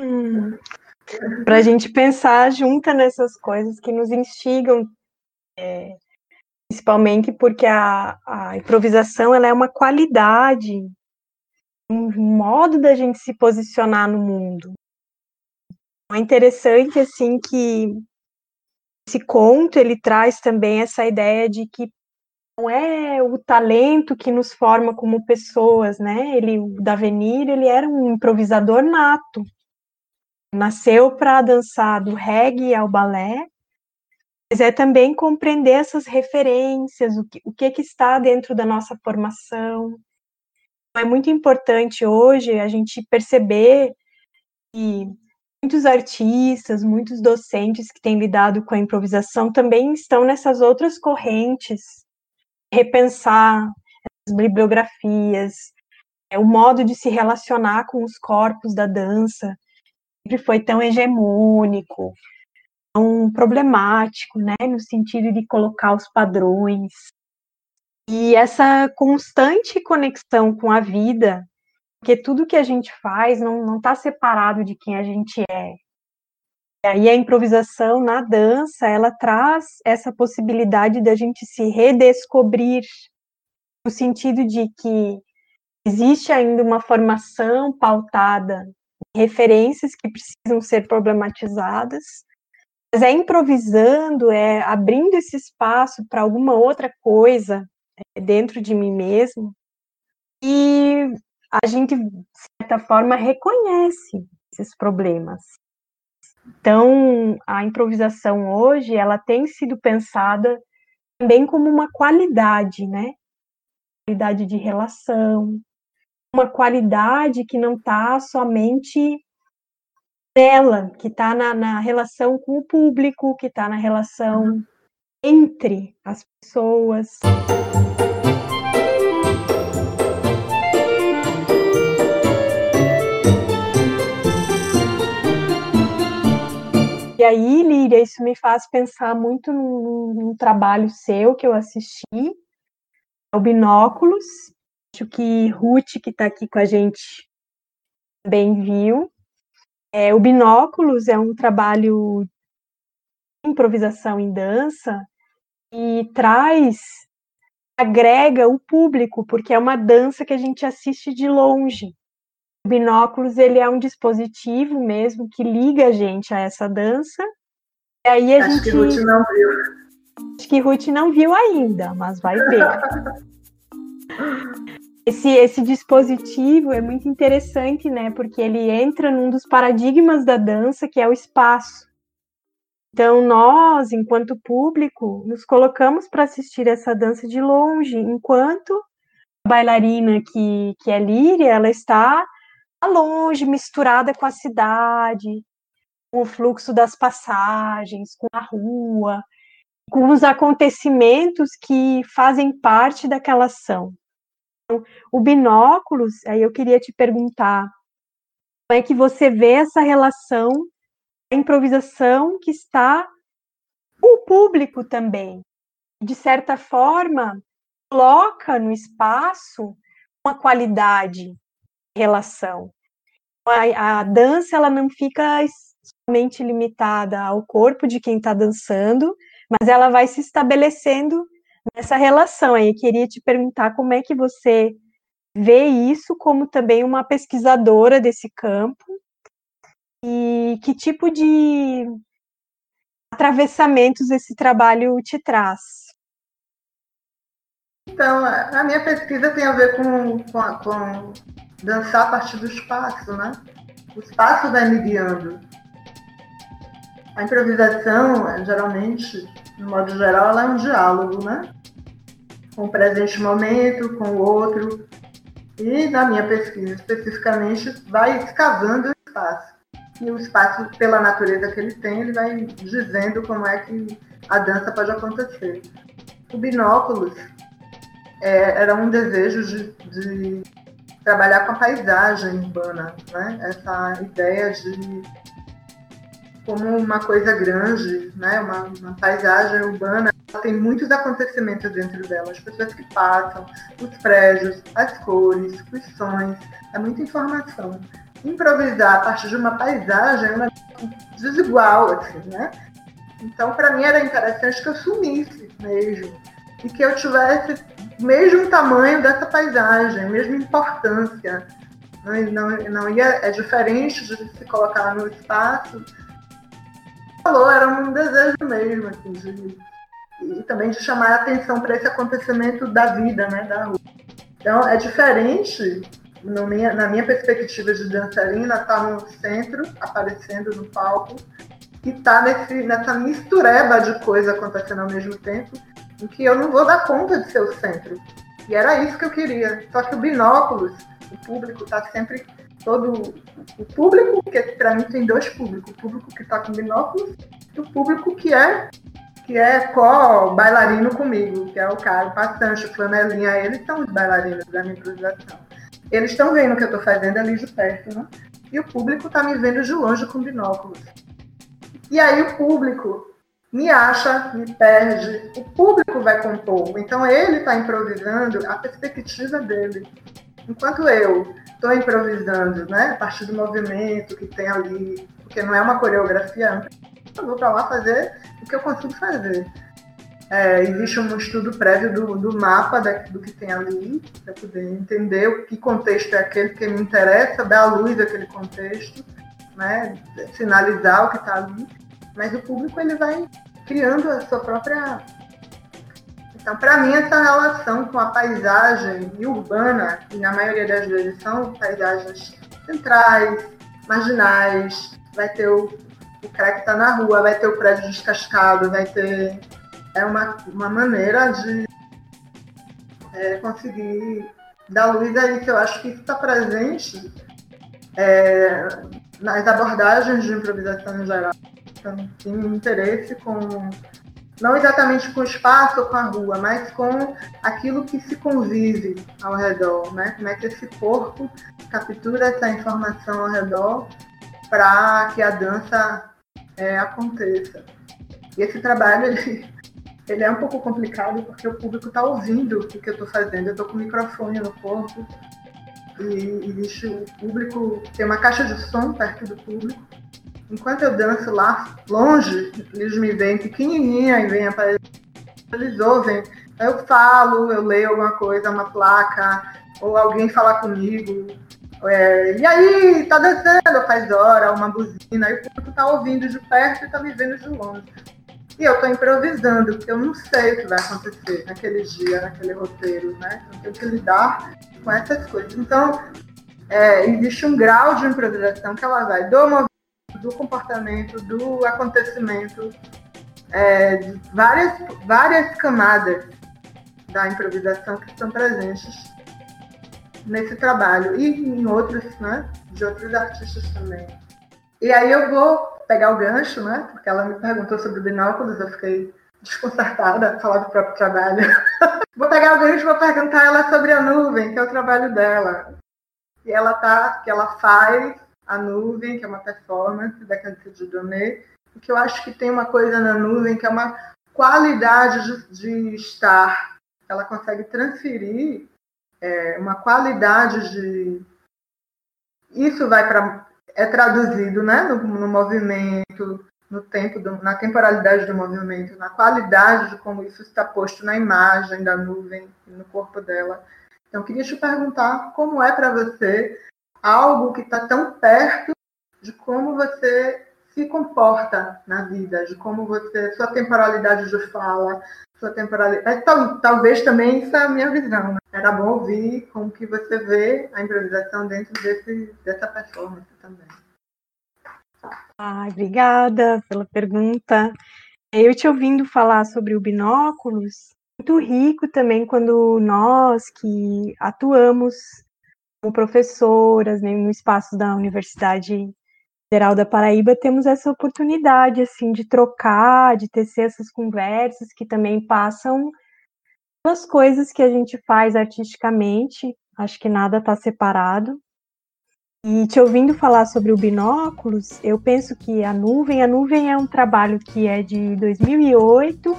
Hum. Para a gente pensar junta nessas coisas que nos instigam, é, principalmente porque a, a improvisação ela é uma qualidade, um modo da gente se posicionar no mundo. É interessante assim que esse conto ele traz também essa ideia de que não é o talento que nos forma como pessoas, né? Ele, o Davenir, ele era um improvisador nato. Nasceu para dançar do reggae ao balé, mas é também compreender essas referências, o que, o que, que está dentro da nossa formação. É muito importante hoje a gente perceber que muitos artistas, muitos docentes que têm lidado com a improvisação também estão nessas outras correntes, repensar as bibliografias, é, o modo de se relacionar com os corpos da dança, sempre foi tão hegemônico, tão problemático, né, no sentido de colocar os padrões. E essa constante conexão com a vida porque tudo que a gente faz não está separado de quem a gente é. E aí a improvisação na dança, ela traz essa possibilidade da gente se redescobrir, no sentido de que existe ainda uma formação pautada em referências que precisam ser problematizadas, mas é improvisando, é abrindo esse espaço para alguma outra coisa é, dentro de mim mesmo, e a gente, de certa forma, reconhece esses problemas. Então, a improvisação hoje, ela tem sido pensada também como uma qualidade, né? Qualidade de relação, uma qualidade que não está somente nela, que está na, na, relação com o público, que está na relação entre as pessoas. E aí, Líria, isso me faz pensar muito num, num trabalho seu que eu assisti, o Binóculos. Acho que Ruth, que está aqui com a gente, bem viu. É, o Binóculos é um trabalho de improvisação em dança e traz, agrega o público, porque é uma dança que a gente assiste de longe. O Binóculos ele é um dispositivo mesmo que liga a gente a essa dança. E aí a Acho gente... que Ruth não viu. Acho que Ruth não viu ainda, mas vai ver. esse, esse dispositivo é muito interessante, né? Porque ele entra num dos paradigmas da dança, que é o espaço. Então, nós, enquanto público, nos colocamos para assistir essa dança de longe, enquanto a bailarina que, que é Líria, ela está longe, misturada com a cidade, com o fluxo das passagens, com a rua, com os acontecimentos que fazem parte daquela ação. Então, o binóculos, aí eu queria te perguntar, como é que você vê essa relação a improvisação que está o público também? De certa forma, coloca no espaço uma qualidade de relação. A, a dança ela não fica somente limitada ao corpo de quem está dançando, mas ela vai se estabelecendo nessa relação. Aí queria te perguntar como é que você vê isso como também uma pesquisadora desse campo e que tipo de atravessamentos esse trabalho te traz? Então, a minha pesquisa tem a ver com, com, com dançar a partir do espaço, né? O espaço vai me guiando. A improvisação, geralmente, no modo geral, ela é um diálogo, né? Com o presente momento, com o outro. E na minha pesquisa, especificamente, vai escavando o espaço. E o espaço, pela natureza que ele tem, ele vai dizendo como é que a dança pode acontecer. O binóculos é, era um desejo de, de, trabalhar com a paisagem urbana, né? Essa ideia de como uma coisa grande, né? uma, uma paisagem urbana, tem muitos acontecimentos dentro dela, as pessoas que passam, os prédios, as cores, os sons, é muita informação. Improvisar a partir de uma paisagem é uma desigual, assim, né? Então, para mim era interessante que eu sumisse mesmo e que eu tivesse mesmo tamanho dessa paisagem, mesma importância. Não, não, não ia, é diferente de se colocar no espaço falou, era um desejo mesmo, assim, de, e também de chamar a atenção para esse acontecimento da vida, né, da rua. Então, é diferente, minha, na minha perspectiva de dançarina, estar tá no centro, aparecendo no palco, e estar tá nessa mistureba de coisas acontecendo ao mesmo tempo, em que eu não vou dar conta de ser o centro. E era isso que eu queria. Só que o binóculos, o público está sempre todo o público, que para mim tem dois públicos, o público que está com binóculos e o público que é que é co-bailarino comigo, que é o cara, o flanelinha, eles são os bailarinos da minha improvisação. Eles estão vendo o que eu estou fazendo ali de perto, né? E o público está me vendo de longe com binóculos. E aí o público me acha, me perde, o público vai compor. Então ele está improvisando a perspectiva dele. Enquanto eu estou improvisando, né, a partir do movimento que tem ali, porque não é uma coreografia, eu vou para lá fazer o que eu consigo fazer. É, existe um estudo prévio do, do mapa da, do que tem ali, para poder entender o que contexto é aquele que me interessa, dar à luz aquele contexto, né, sinalizar o que está ali. Mas o público ele vai criando a sua própria então, para mim, essa relação com a paisagem urbana, que na maioria das vezes são paisagens centrais, marginais, vai ter o, o cara que está na rua, vai ter o prédio descascado, vai ter. É uma, uma maneira de é, conseguir dar luz a isso. Eu acho que isso está presente é, nas abordagens de improvisação em geral. Então, tem interesse com não exatamente com o espaço ou com a rua, mas com aquilo que se convive ao redor, né? Como é que esse corpo captura essa informação ao redor para que a dança é, aconteça. E esse trabalho ele, ele, é um pouco complicado porque o público está ouvindo o que eu estou fazendo. Eu estou com o microfone no corpo e existe o público, tem uma caixa de som perto do público. Enquanto eu danço lá longe, eles me veem pequenininha e vêm para eles ouvem. Eu falo, eu leio alguma coisa, uma placa, ou alguém fala comigo. É, e aí, tá descendo, faz hora, uma buzina, e o público tá ouvindo de perto e tá me vendo de longe. E eu tô improvisando, porque eu não sei o que vai acontecer naquele dia, naquele roteiro, né? Eu tenho que lidar com essas coisas. Então, é, existe um grau de improvisação que ela vai do do comportamento, do acontecimento, é, de várias, várias camadas da improvisação que estão presentes nesse trabalho e em outros, né, de outros artistas também. E aí eu vou pegar o gancho, né, porque ela me perguntou sobre binóculos, eu fiquei desconcertada falar do próprio trabalho. vou pegar o gancho e vou perguntar ela sobre a nuvem, que é o trabalho dela. E ela tá, que ela faz a nuvem, que é uma performance da Cândido Donet, e que eu acho que tem uma coisa na nuvem que é uma qualidade de, de estar. Ela consegue transferir é, uma qualidade de. Isso vai para. É traduzido né, no, no movimento, no tempo, do, na temporalidade do movimento, na qualidade de como isso está posto na imagem da nuvem, no corpo dela. Então, queria te perguntar como é para você algo que está tão perto de como você se comporta na vida, de como você, sua temporalidade de fala, sua temporalidade. É, tal, talvez também isso é a minha visão. Né? Era bom ouvir como que você vê a improvisação dentro desse, dessa performance também. Ah, obrigada pela pergunta. Eu te ouvindo falar sobre o binóculos, muito rico também quando nós que atuamos professoras né, no espaço da Universidade Federal da Paraíba temos essa oportunidade assim de trocar, de tecer essas conversas que também passam pelas coisas que a gente faz artisticamente. Acho que nada está separado. E te ouvindo falar sobre o binóculos, eu penso que a nuvem, a nuvem é um trabalho que é de 2008.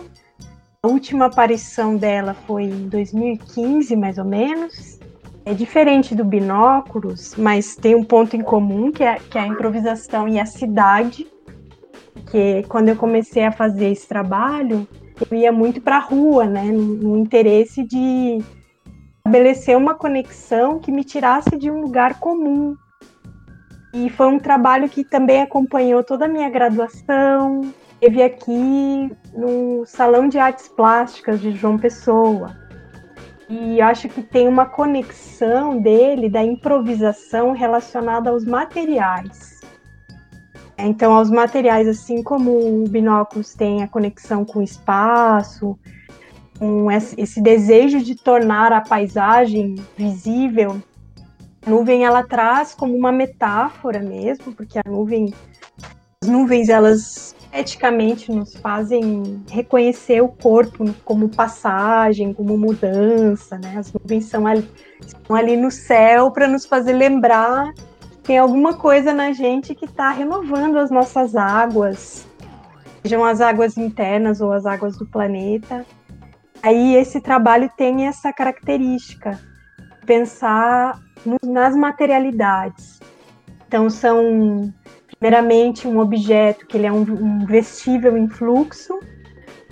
A última aparição dela foi em 2015, mais ou menos. É diferente do binóculos, mas tem um ponto em comum, que é, que é a improvisação e a cidade. Que quando eu comecei a fazer esse trabalho, eu ia muito para a rua, né, no, interesse de estabelecer uma conexão que me tirasse de um lugar comum. E foi um trabalho que também acompanhou toda a minha graduação. Teve aqui no Salão de Artes Plásticas de João Pessoa. E acho que tem uma conexão dele, da improvisação relacionada aos materiais. Então, aos materiais, assim como o binóculos tem a conexão com o espaço, com esse desejo de tornar a paisagem visível, a nuvem ela traz como uma metáfora mesmo, porque a nuvem, as nuvens elas eticamente nos fazem reconhecer o corpo como passagem, como mudança, né? As nuvens são ali, estão ali no céu para nos fazer lembrar que tem alguma coisa na gente que está renovando as nossas águas, sejam as águas internas ou as águas do planeta. Aí esse trabalho tem essa característica, pensar nas materialidades. Então são Primeiramente, um objeto que ele é um, um vestível em fluxo,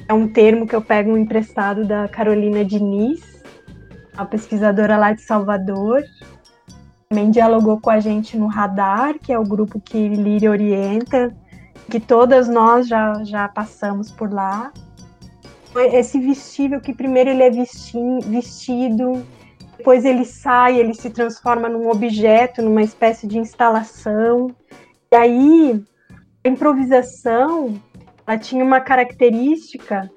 é um termo que eu pego emprestado da Carolina Diniz, a pesquisadora lá de Salvador. Também dialogou com a gente no Radar, que é o grupo que Líria orienta, que todas nós já, já passamos por lá. Esse vestível que primeiro ele é vestido, depois ele sai, ele se transforma num objeto, numa espécie de instalação. E aí, a improvisação, ela tinha uma característica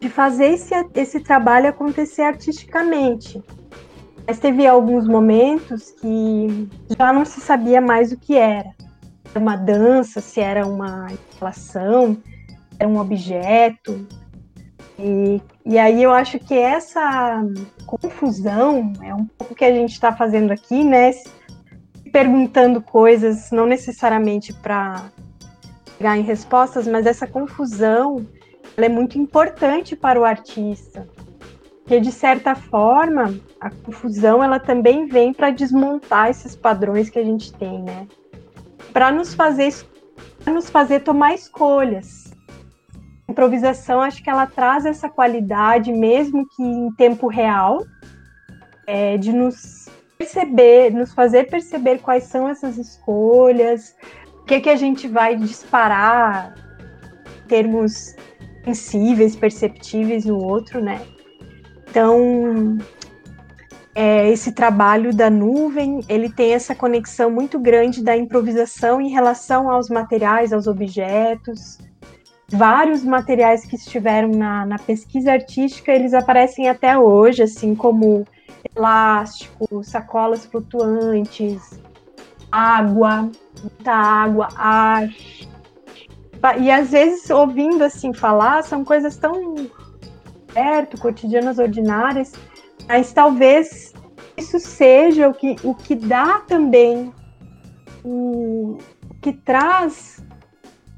de fazer esse, esse trabalho acontecer artisticamente. Mas teve alguns momentos que já não se sabia mais o que era. Era uma dança, se era uma instalação, era um objeto. E, e aí eu acho que essa confusão é um pouco que a gente está fazendo aqui, né? Perguntando coisas, não necessariamente para chegar em respostas, mas essa confusão é muito importante para o artista. Porque, de certa forma, a confusão ela também vem para desmontar esses padrões que a gente tem, né? Para nos fazer nos fazer tomar escolhas. A improvisação, acho que ela traz essa qualidade, mesmo que em tempo real, é, de nos perceber, nos fazer perceber quais são essas escolhas, o que, que a gente vai disparar em termos sensíveis, perceptíveis no outro, né? Então, é, esse trabalho da nuvem, ele tem essa conexão muito grande da improvisação em relação aos materiais, aos objetos. Vários materiais que estiveram na, na pesquisa artística, eles aparecem até hoje, assim como elástico, sacolas flutuantes, água, muita água, ar. E às vezes, ouvindo assim falar, são coisas tão perto, cotidianas ordinárias, mas talvez isso seja o que, o que dá também, o, o que traz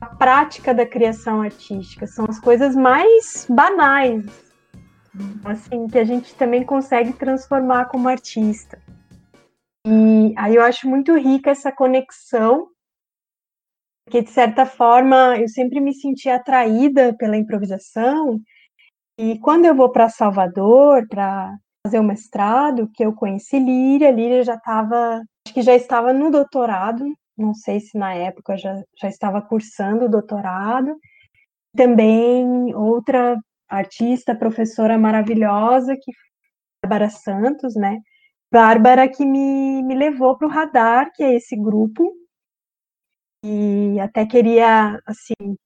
a prática da criação artística. São as coisas mais banais, assim, que a gente também consegue transformar como artista. E aí eu acho muito rica essa conexão, porque de certa forma eu sempre me senti atraída pela improvisação e quando eu vou para Salvador para fazer o mestrado, que eu conheci Líria, Líria já estava, acho que já estava no doutorado, não sei se na época já, já estava cursando o doutorado. Também outra artista, professora maravilhosa, que Bárbara Santos, né? Bárbara que me, me levou para o Radar, que é esse grupo, e até queria, assim,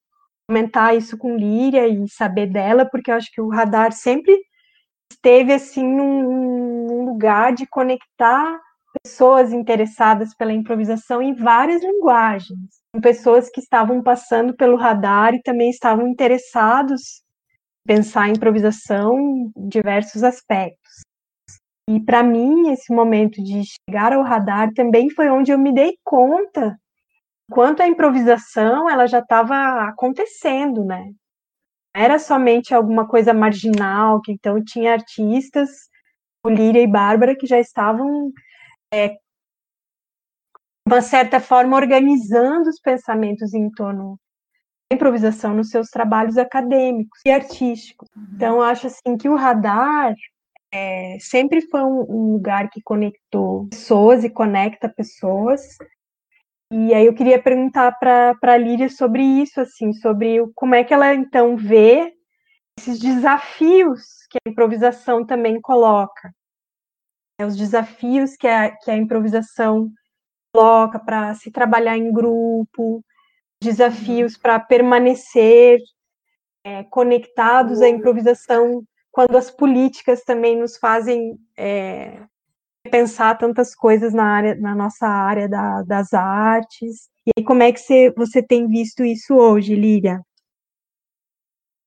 comentar isso com Líria e saber dela, porque eu acho que o radar sempre esteve assim num, num lugar de conectar pessoas interessadas pela improvisação em várias linguagens, pessoas que estavam passando pelo radar e também estavam interessados pensar a improvisação em diversos aspectos. E para mim, esse momento de chegar ao radar também foi onde eu me dei conta Quanto à improvisação, ela já estava acontecendo, né? Era somente alguma coisa marginal, que então tinha artistas, Líria e Bárbara, que já estavam, é, de uma certa forma, organizando os pensamentos em torno improvisação nos seus trabalhos acadêmicos e artísticos. Uhum. Então, acho assim que o radar é, sempre foi um, um lugar que conectou pessoas e conecta pessoas, e aí eu queria perguntar para a Líria sobre isso, assim, sobre o, como é que ela então vê esses desafios que a improvisação também coloca. É, os desafios que a, que a improvisação coloca para se trabalhar em grupo, desafios para permanecer é, conectados à improvisação quando as políticas também nos fazem é, pensar tantas coisas na área, na nossa área da, das artes. E aí, como é que você, você tem visto isso hoje, Líria?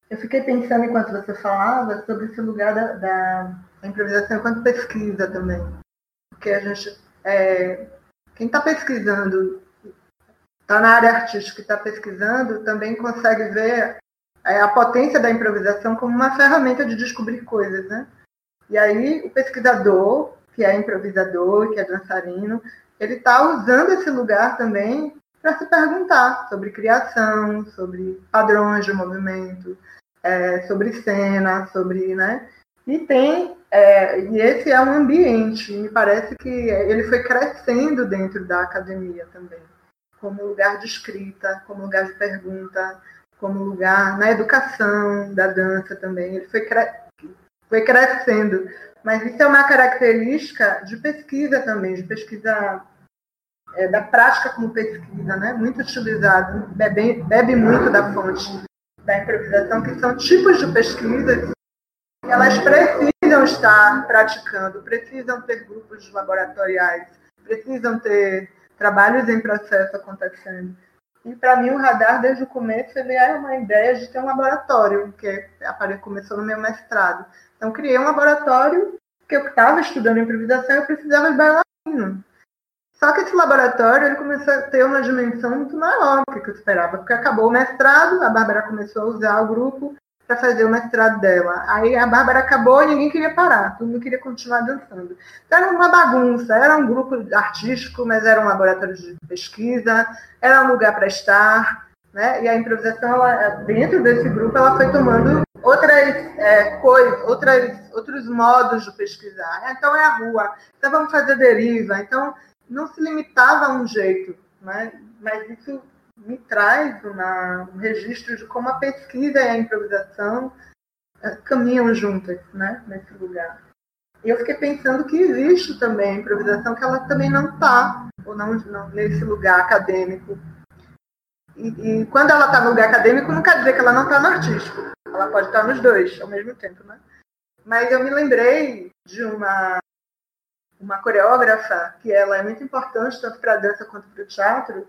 Eu fiquei pensando enquanto você falava sobre esse lugar da, da improvisação enquanto pesquisa também. Porque a gente. É, quem está pesquisando, está na área artística e está pesquisando, também consegue ver é, a potência da improvisação como uma ferramenta de descobrir coisas, né? E aí o pesquisador que é improvisador, que é dançarino, ele está usando esse lugar também para se perguntar sobre criação, sobre padrões de movimento, é, sobre cena, sobre, né? E tem, é, e esse é um ambiente, me parece que ele foi crescendo dentro da academia também, como lugar de escrita, como lugar de pergunta, como lugar na educação da dança também, ele foi, cre foi crescendo mas isso é uma característica de pesquisa também, de pesquisa é, da prática como pesquisa, né? muito utilizado, bebe, bebe muito da fonte da improvisação, que são tipos de pesquisas que elas precisam estar praticando, precisam ter grupos laboratoriais, precisam ter trabalhos em processo acontecendo. E para mim o radar desde o começo ele é uma ideia de ter um laboratório, que começou no meu mestrado. Então, criei um laboratório, que eu estava estudando improvisação eu precisava de bailarino. Só que esse laboratório ele começou a ter uma dimensão muito maior do que eu esperava, porque acabou o mestrado, a Bárbara começou a usar o grupo, para fazer o mestrado dela. Aí a Bárbara acabou e ninguém queria parar, todo mundo queria continuar dançando. Então, era uma bagunça, era um grupo artístico, mas era um laboratório de pesquisa, era um lugar para estar, né? E a improvisação, ela, dentro desse grupo, ela foi tomando outras é, coisas, outras, outros modos de pesquisar. Então é a rua, então vamos fazer deriva. Então não se limitava a um jeito, né? mas isso me traz uma, um registro de como a pesquisa e a improvisação uh, caminham juntas né, nesse lugar. E eu fiquei pensando que existe também a improvisação, que ela também não está ou não, não, nesse lugar acadêmico. E, e quando ela está no lugar acadêmico, não quer dizer que ela não está no artístico. Ela pode estar nos dois ao mesmo tempo, né? Mas eu me lembrei de uma uma coreógrafa que ela é muito importante tanto para a dança quanto para o teatro,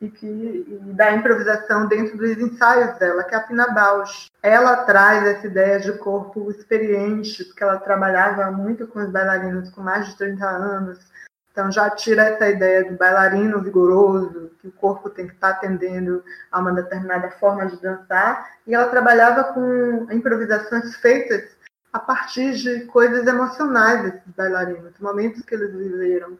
e que e da improvisação dentro dos ensaios dela, que é a Pina Bausch. Ela traz essa ideia de corpo experiente, porque ela trabalhava muito com os bailarinos com mais de 30 anos, então já tira essa ideia do bailarino vigoroso, que o corpo tem que estar atendendo a uma determinada forma de dançar, e ela trabalhava com improvisações feitas a partir de coisas emocionais desses bailarinos, momentos que eles viveram,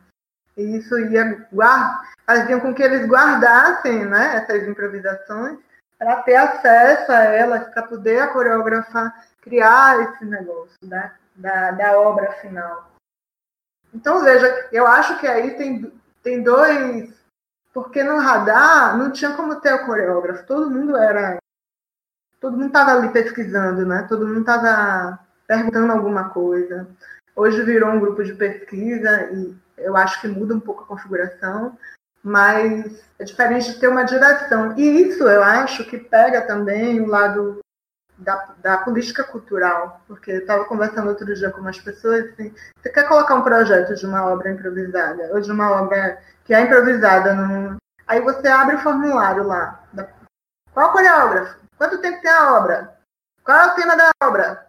e isso ia guardar, faziam com que eles guardassem né, essas improvisações para ter acesso a elas, para poder a coreógrafa criar esse negócio né, da, da obra final. Então, veja, eu acho que aí tem, tem dois. Porque no radar não tinha como ter o coreógrafo, todo mundo era. Todo mundo estava ali pesquisando, né? Todo mundo estava perguntando alguma coisa. Hoje virou um grupo de pesquisa e eu acho que muda um pouco a configuração, mas é diferente de ter uma direção. E isso eu acho que pega também o lado da, da política cultural, porque eu estava conversando outro dia com umas pessoas assim, você quer colocar um projeto de uma obra improvisada, ou de uma obra que é improvisada, num... aí você abre o formulário lá. Da... Qual coreógrafo? Quanto tempo tem a obra? Qual é o tema da obra?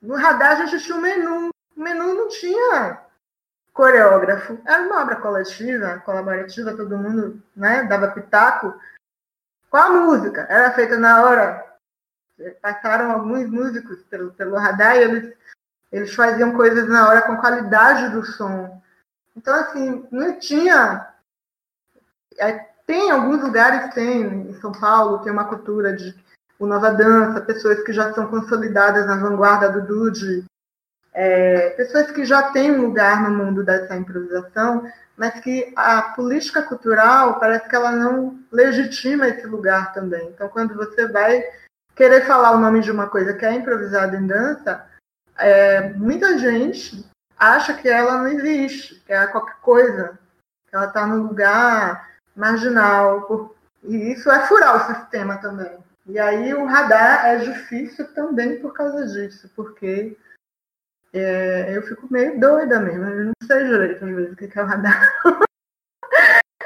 No radar a gente tinha um menu. O menu não tinha coreógrafo. Era uma obra coletiva, colaborativa, todo mundo né, dava pitaco. Qual a música? Era feita na hora. Passaram alguns músicos pelo, pelo radar e eles, eles faziam coisas na hora com qualidade do som. Então, assim, não tinha. É, tem alguns lugares, tem, em São Paulo, tem uma cultura de o Nova Dança, pessoas que já são consolidadas na vanguarda do Dude, é, pessoas que já têm um lugar no mundo dessa improvisação, mas que a política cultural parece que ela não legitima esse lugar também. Então, quando você vai querer falar o nome de uma coisa que é improvisada em dança, é, muita gente acha que ela não existe, que é qualquer coisa, que ela está num lugar marginal. E isso é furar o sistema também. E aí o radar é difícil também por causa disso, porque é, eu fico meio doida mesmo, eu não sei direito às vezes o que é o radar.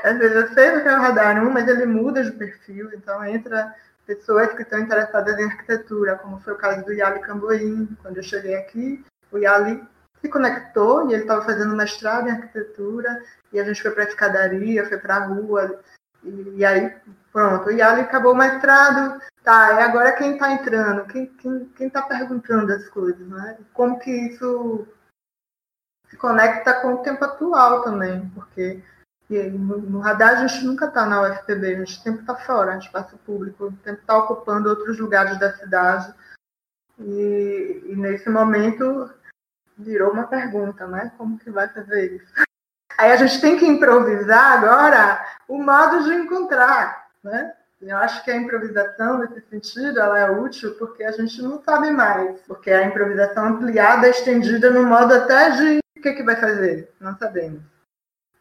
às vezes eu sei o que é o radar, mas ele muda de perfil, então entra pessoas que estão interessadas em arquitetura, como foi o caso do Yali Camboim. Quando eu cheguei aqui, o Yali se conectou e ele estava fazendo mestrado em arquitetura, e a gente foi para a escadaria, foi para a rua, e, e, aí pronto, o Yali acabou o mestrado, Tá, e agora quem está entrando? Quem quem, quem tá perguntando as coisas, né? Como que isso se conecta com o tempo atual também, porque no, no radar a gente nunca está na UFPB, a gente sempre está fora, a gente passa público, sempre está ocupando outros lugares da cidade. E, e, nesse momento virou uma pergunta, né? Como que vai fazer isso? Aí a gente tem que improvisar agora o modo de encontrar, né? Eu acho que a improvisação, nesse sentido, ela é útil porque a gente não sabe mais. Porque a improvisação ampliada, estendida no modo até de o que, que vai fazer, não sabemos.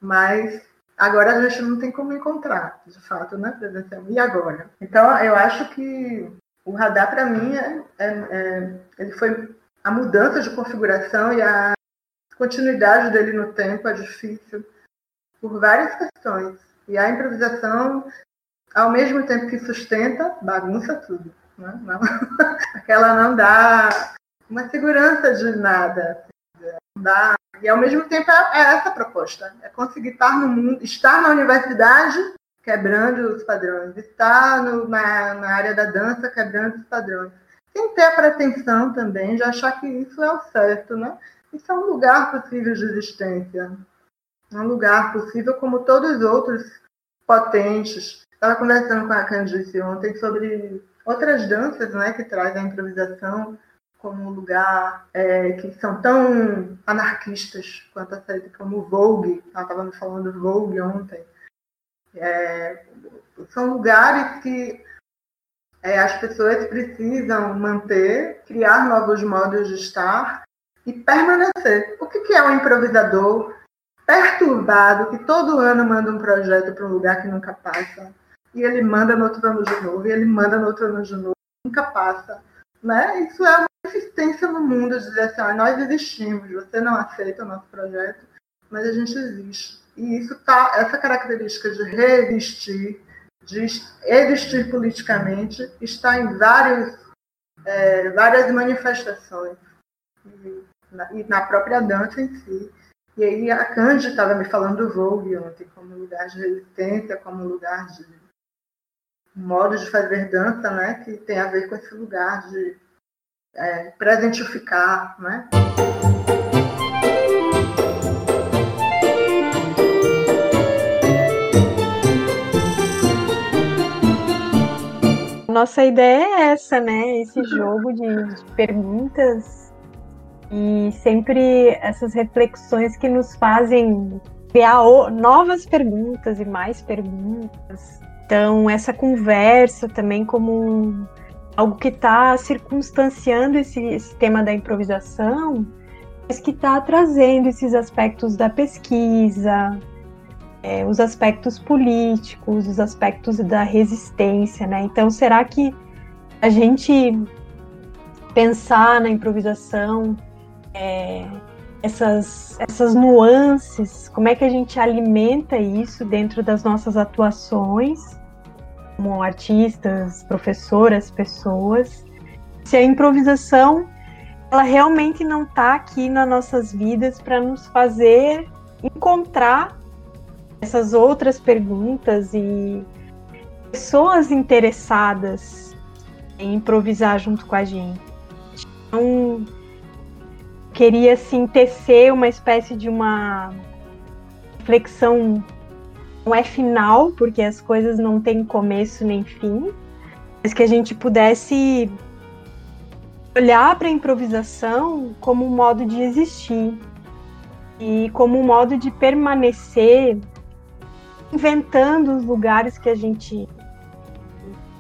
Mas agora a gente não tem como encontrar, de fato, né, presencial. E agora? Então, eu acho que o radar, para mim, é, é, é, ele foi a mudança de configuração e a continuidade dele no tempo é difícil por várias questões. E a improvisação ao mesmo tempo que sustenta, bagunça tudo. Né? Não, aquela não dá uma segurança de nada. Dá, e ao mesmo tempo é, é essa a proposta. É conseguir estar no mundo, estar na universidade quebrando os padrões, estar no, na, na área da dança quebrando os padrões. sem ter a pretensão também de achar que isso é o certo, né? Isso é um lugar possível de existência. Um lugar possível como todos os outros potentes. Estava conversando com a Candice ontem sobre outras danças né, que trazem a improvisação como um lugar é, que são tão anarquistas quanto a série como Vogue. Ela estava me falando do Vogue ontem. É, são lugares que é, as pessoas precisam manter, criar novos modos de estar e permanecer. O que, que é um improvisador perturbado que todo ano manda um projeto para um lugar que nunca passa? E ele manda no outro ano de novo, e ele manda no outro ano de novo, nunca passa. Né? Isso é uma existência no mundo, dizer assim, ah, nós existimos, você não aceita o nosso projeto, mas a gente existe. E isso tá, essa característica de resistir, de existir politicamente, está em vários, é, várias manifestações. E na, e na própria dança em si. E aí a Candy estava me falando do Vogue ontem, como lugar de resistência, como lugar de modo de fazer dança, né, que tem a ver com esse lugar de é, presentificar, né? Nossa ideia é essa, né? Esse jogo de, de perguntas e sempre essas reflexões que nos fazem criar novas perguntas e mais perguntas. Então, essa conversa também como um, algo que está circunstanciando esse, esse, tema da improvisação, mas que está trazendo esses aspectos da pesquisa, é, os aspectos políticos, os aspectos da resistência, né? Então, será que a gente pensar na improvisação, é, essas, essas nuances, como é que a gente alimenta isso dentro das nossas atuações? Como artistas, professoras, pessoas, se a improvisação ela realmente não está aqui nas nossas vidas para nos fazer encontrar essas outras perguntas e pessoas interessadas em improvisar junto com a gente. Então, queria assim tecer uma espécie de uma reflexão não é final, porque as coisas não têm começo nem fim, mas que a gente pudesse olhar para a improvisação como um modo de existir e como um modo de permanecer inventando os lugares que a gente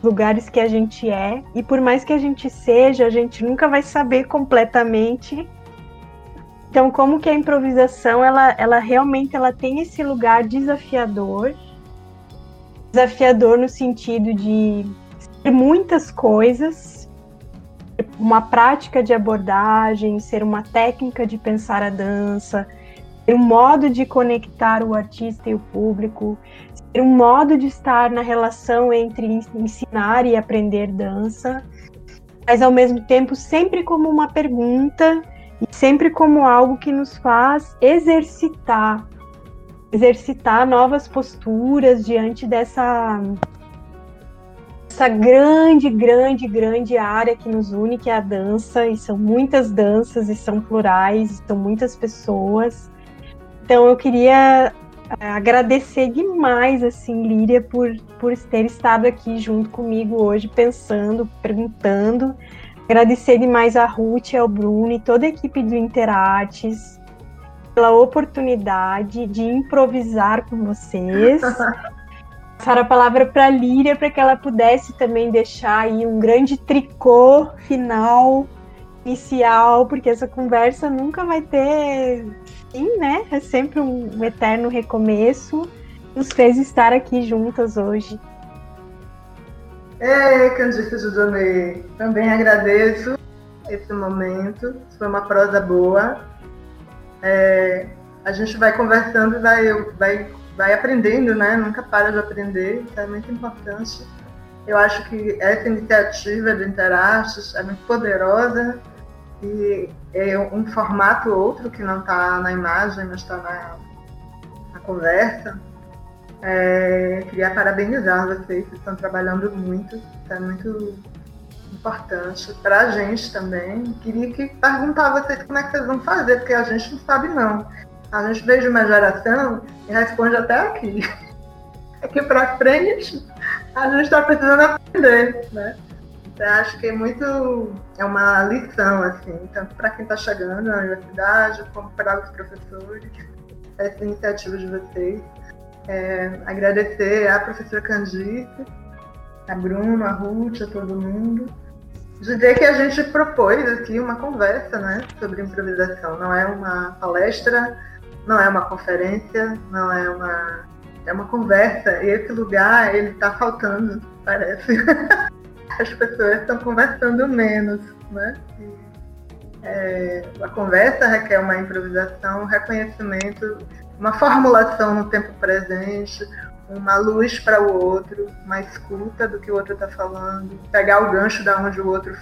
lugares que a gente é. E por mais que a gente seja, a gente nunca vai saber completamente então, como que a improvisação, ela, ela realmente ela tem esse lugar desafiador, desafiador no sentido de ser muitas coisas, uma prática de abordagem, ser uma técnica de pensar a dança, ser um modo de conectar o artista e o público, ser um modo de estar na relação entre ensinar e aprender dança, mas ao mesmo tempo sempre como uma pergunta sempre como algo que nos faz exercitar, exercitar novas posturas diante dessa essa grande, grande, grande área que nos une, que é a dança, e são muitas danças, e são plurais, e são muitas pessoas. Então eu queria eh, agradecer demais, assim, Líria, por, por ter estado aqui junto comigo hoje, pensando, perguntando, Agradecer demais a Ruth, ao Bruno e toda a equipe do Interartes pela oportunidade de improvisar com vocês. Passar a palavra para a Líria para que ela pudesse também deixar aí um grande tricô final, inicial, porque essa conversa nunca vai ter fim, né? É sempre um, um eterno recomeço. Nos fez estar aqui juntas hoje. Ei, Candice Judonê, também agradeço esse momento, foi uma prosa boa. É, a gente vai conversando e vai, vai, vai aprendendo, né? Nunca para de aprender, isso é muito importante. Eu acho que essa iniciativa do Interartes é muito poderosa e é um formato outro que não está na imagem, mas está na, na conversa é, queria parabenizar vocês, vocês estão trabalhando muito, está muito importante para a gente também. Queria que perguntar a vocês como é que vocês vão fazer, porque a gente não sabe não. A gente veio de uma geração e responde até aqui. Aqui para frente, a gente está precisando aprender, né? Então, acho que é muito é uma lição assim, tanto para quem está chegando na universidade como para os professores essa iniciativa de vocês. É, agradecer à professora Candice, a Bruno, a Ruth, a todo mundo. Dizer que a gente propôs aqui uma conversa né, sobre improvisação. Não é uma palestra, não é uma conferência, não é uma. É uma conversa. E esse lugar, ele está faltando, parece. As pessoas estão conversando menos, né? É, a conversa requer uma improvisação, um reconhecimento uma formulação no tempo presente, uma luz para o outro, uma escuta do que o outro está falando, pegar o gancho da onde o outro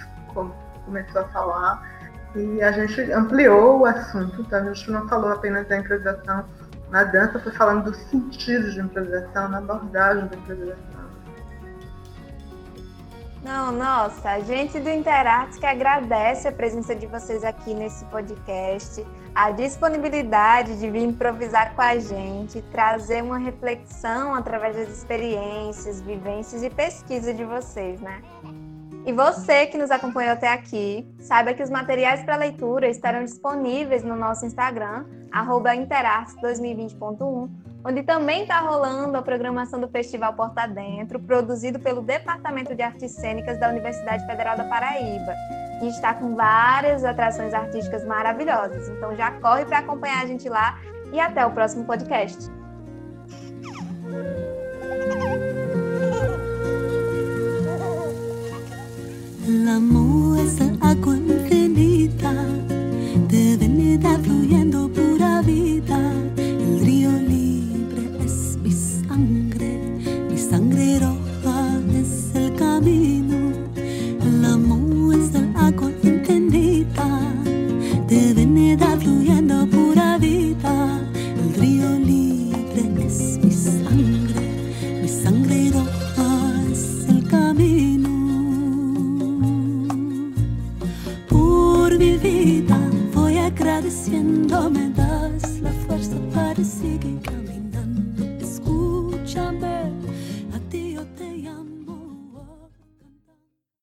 começou a falar. E a gente ampliou o assunto, então a gente não falou apenas da improvisação na dança, foi falando do sentido de improvisação, na abordagem da improvisação. Não, nossa, a gente do Interartes que agradece a presença de vocês aqui nesse podcast, a disponibilidade de vir improvisar com a gente, trazer uma reflexão através das experiências, vivências e pesquisa de vocês, né? E você que nos acompanhou até aqui, saiba que os materiais para leitura estarão disponíveis no nosso Instagram, interartes2020.1, onde também está rolando a programação do Festival Porta Dentro, produzido pelo Departamento de Artes Cênicas da Universidade Federal da Paraíba. E está com várias atrações artísticas maravilhosas. Então já corre para acompanhar a gente lá e até o próximo podcast. L'amor es agua infinita, divinidad fluyendo pura vida. Camino. El amor es el agua infinita, divinidad fluyendo pura vida. El río libre es mi sangre, mi sangre roja es el camino. mi vida voy agradeciendo, me das la fuerza para seguir.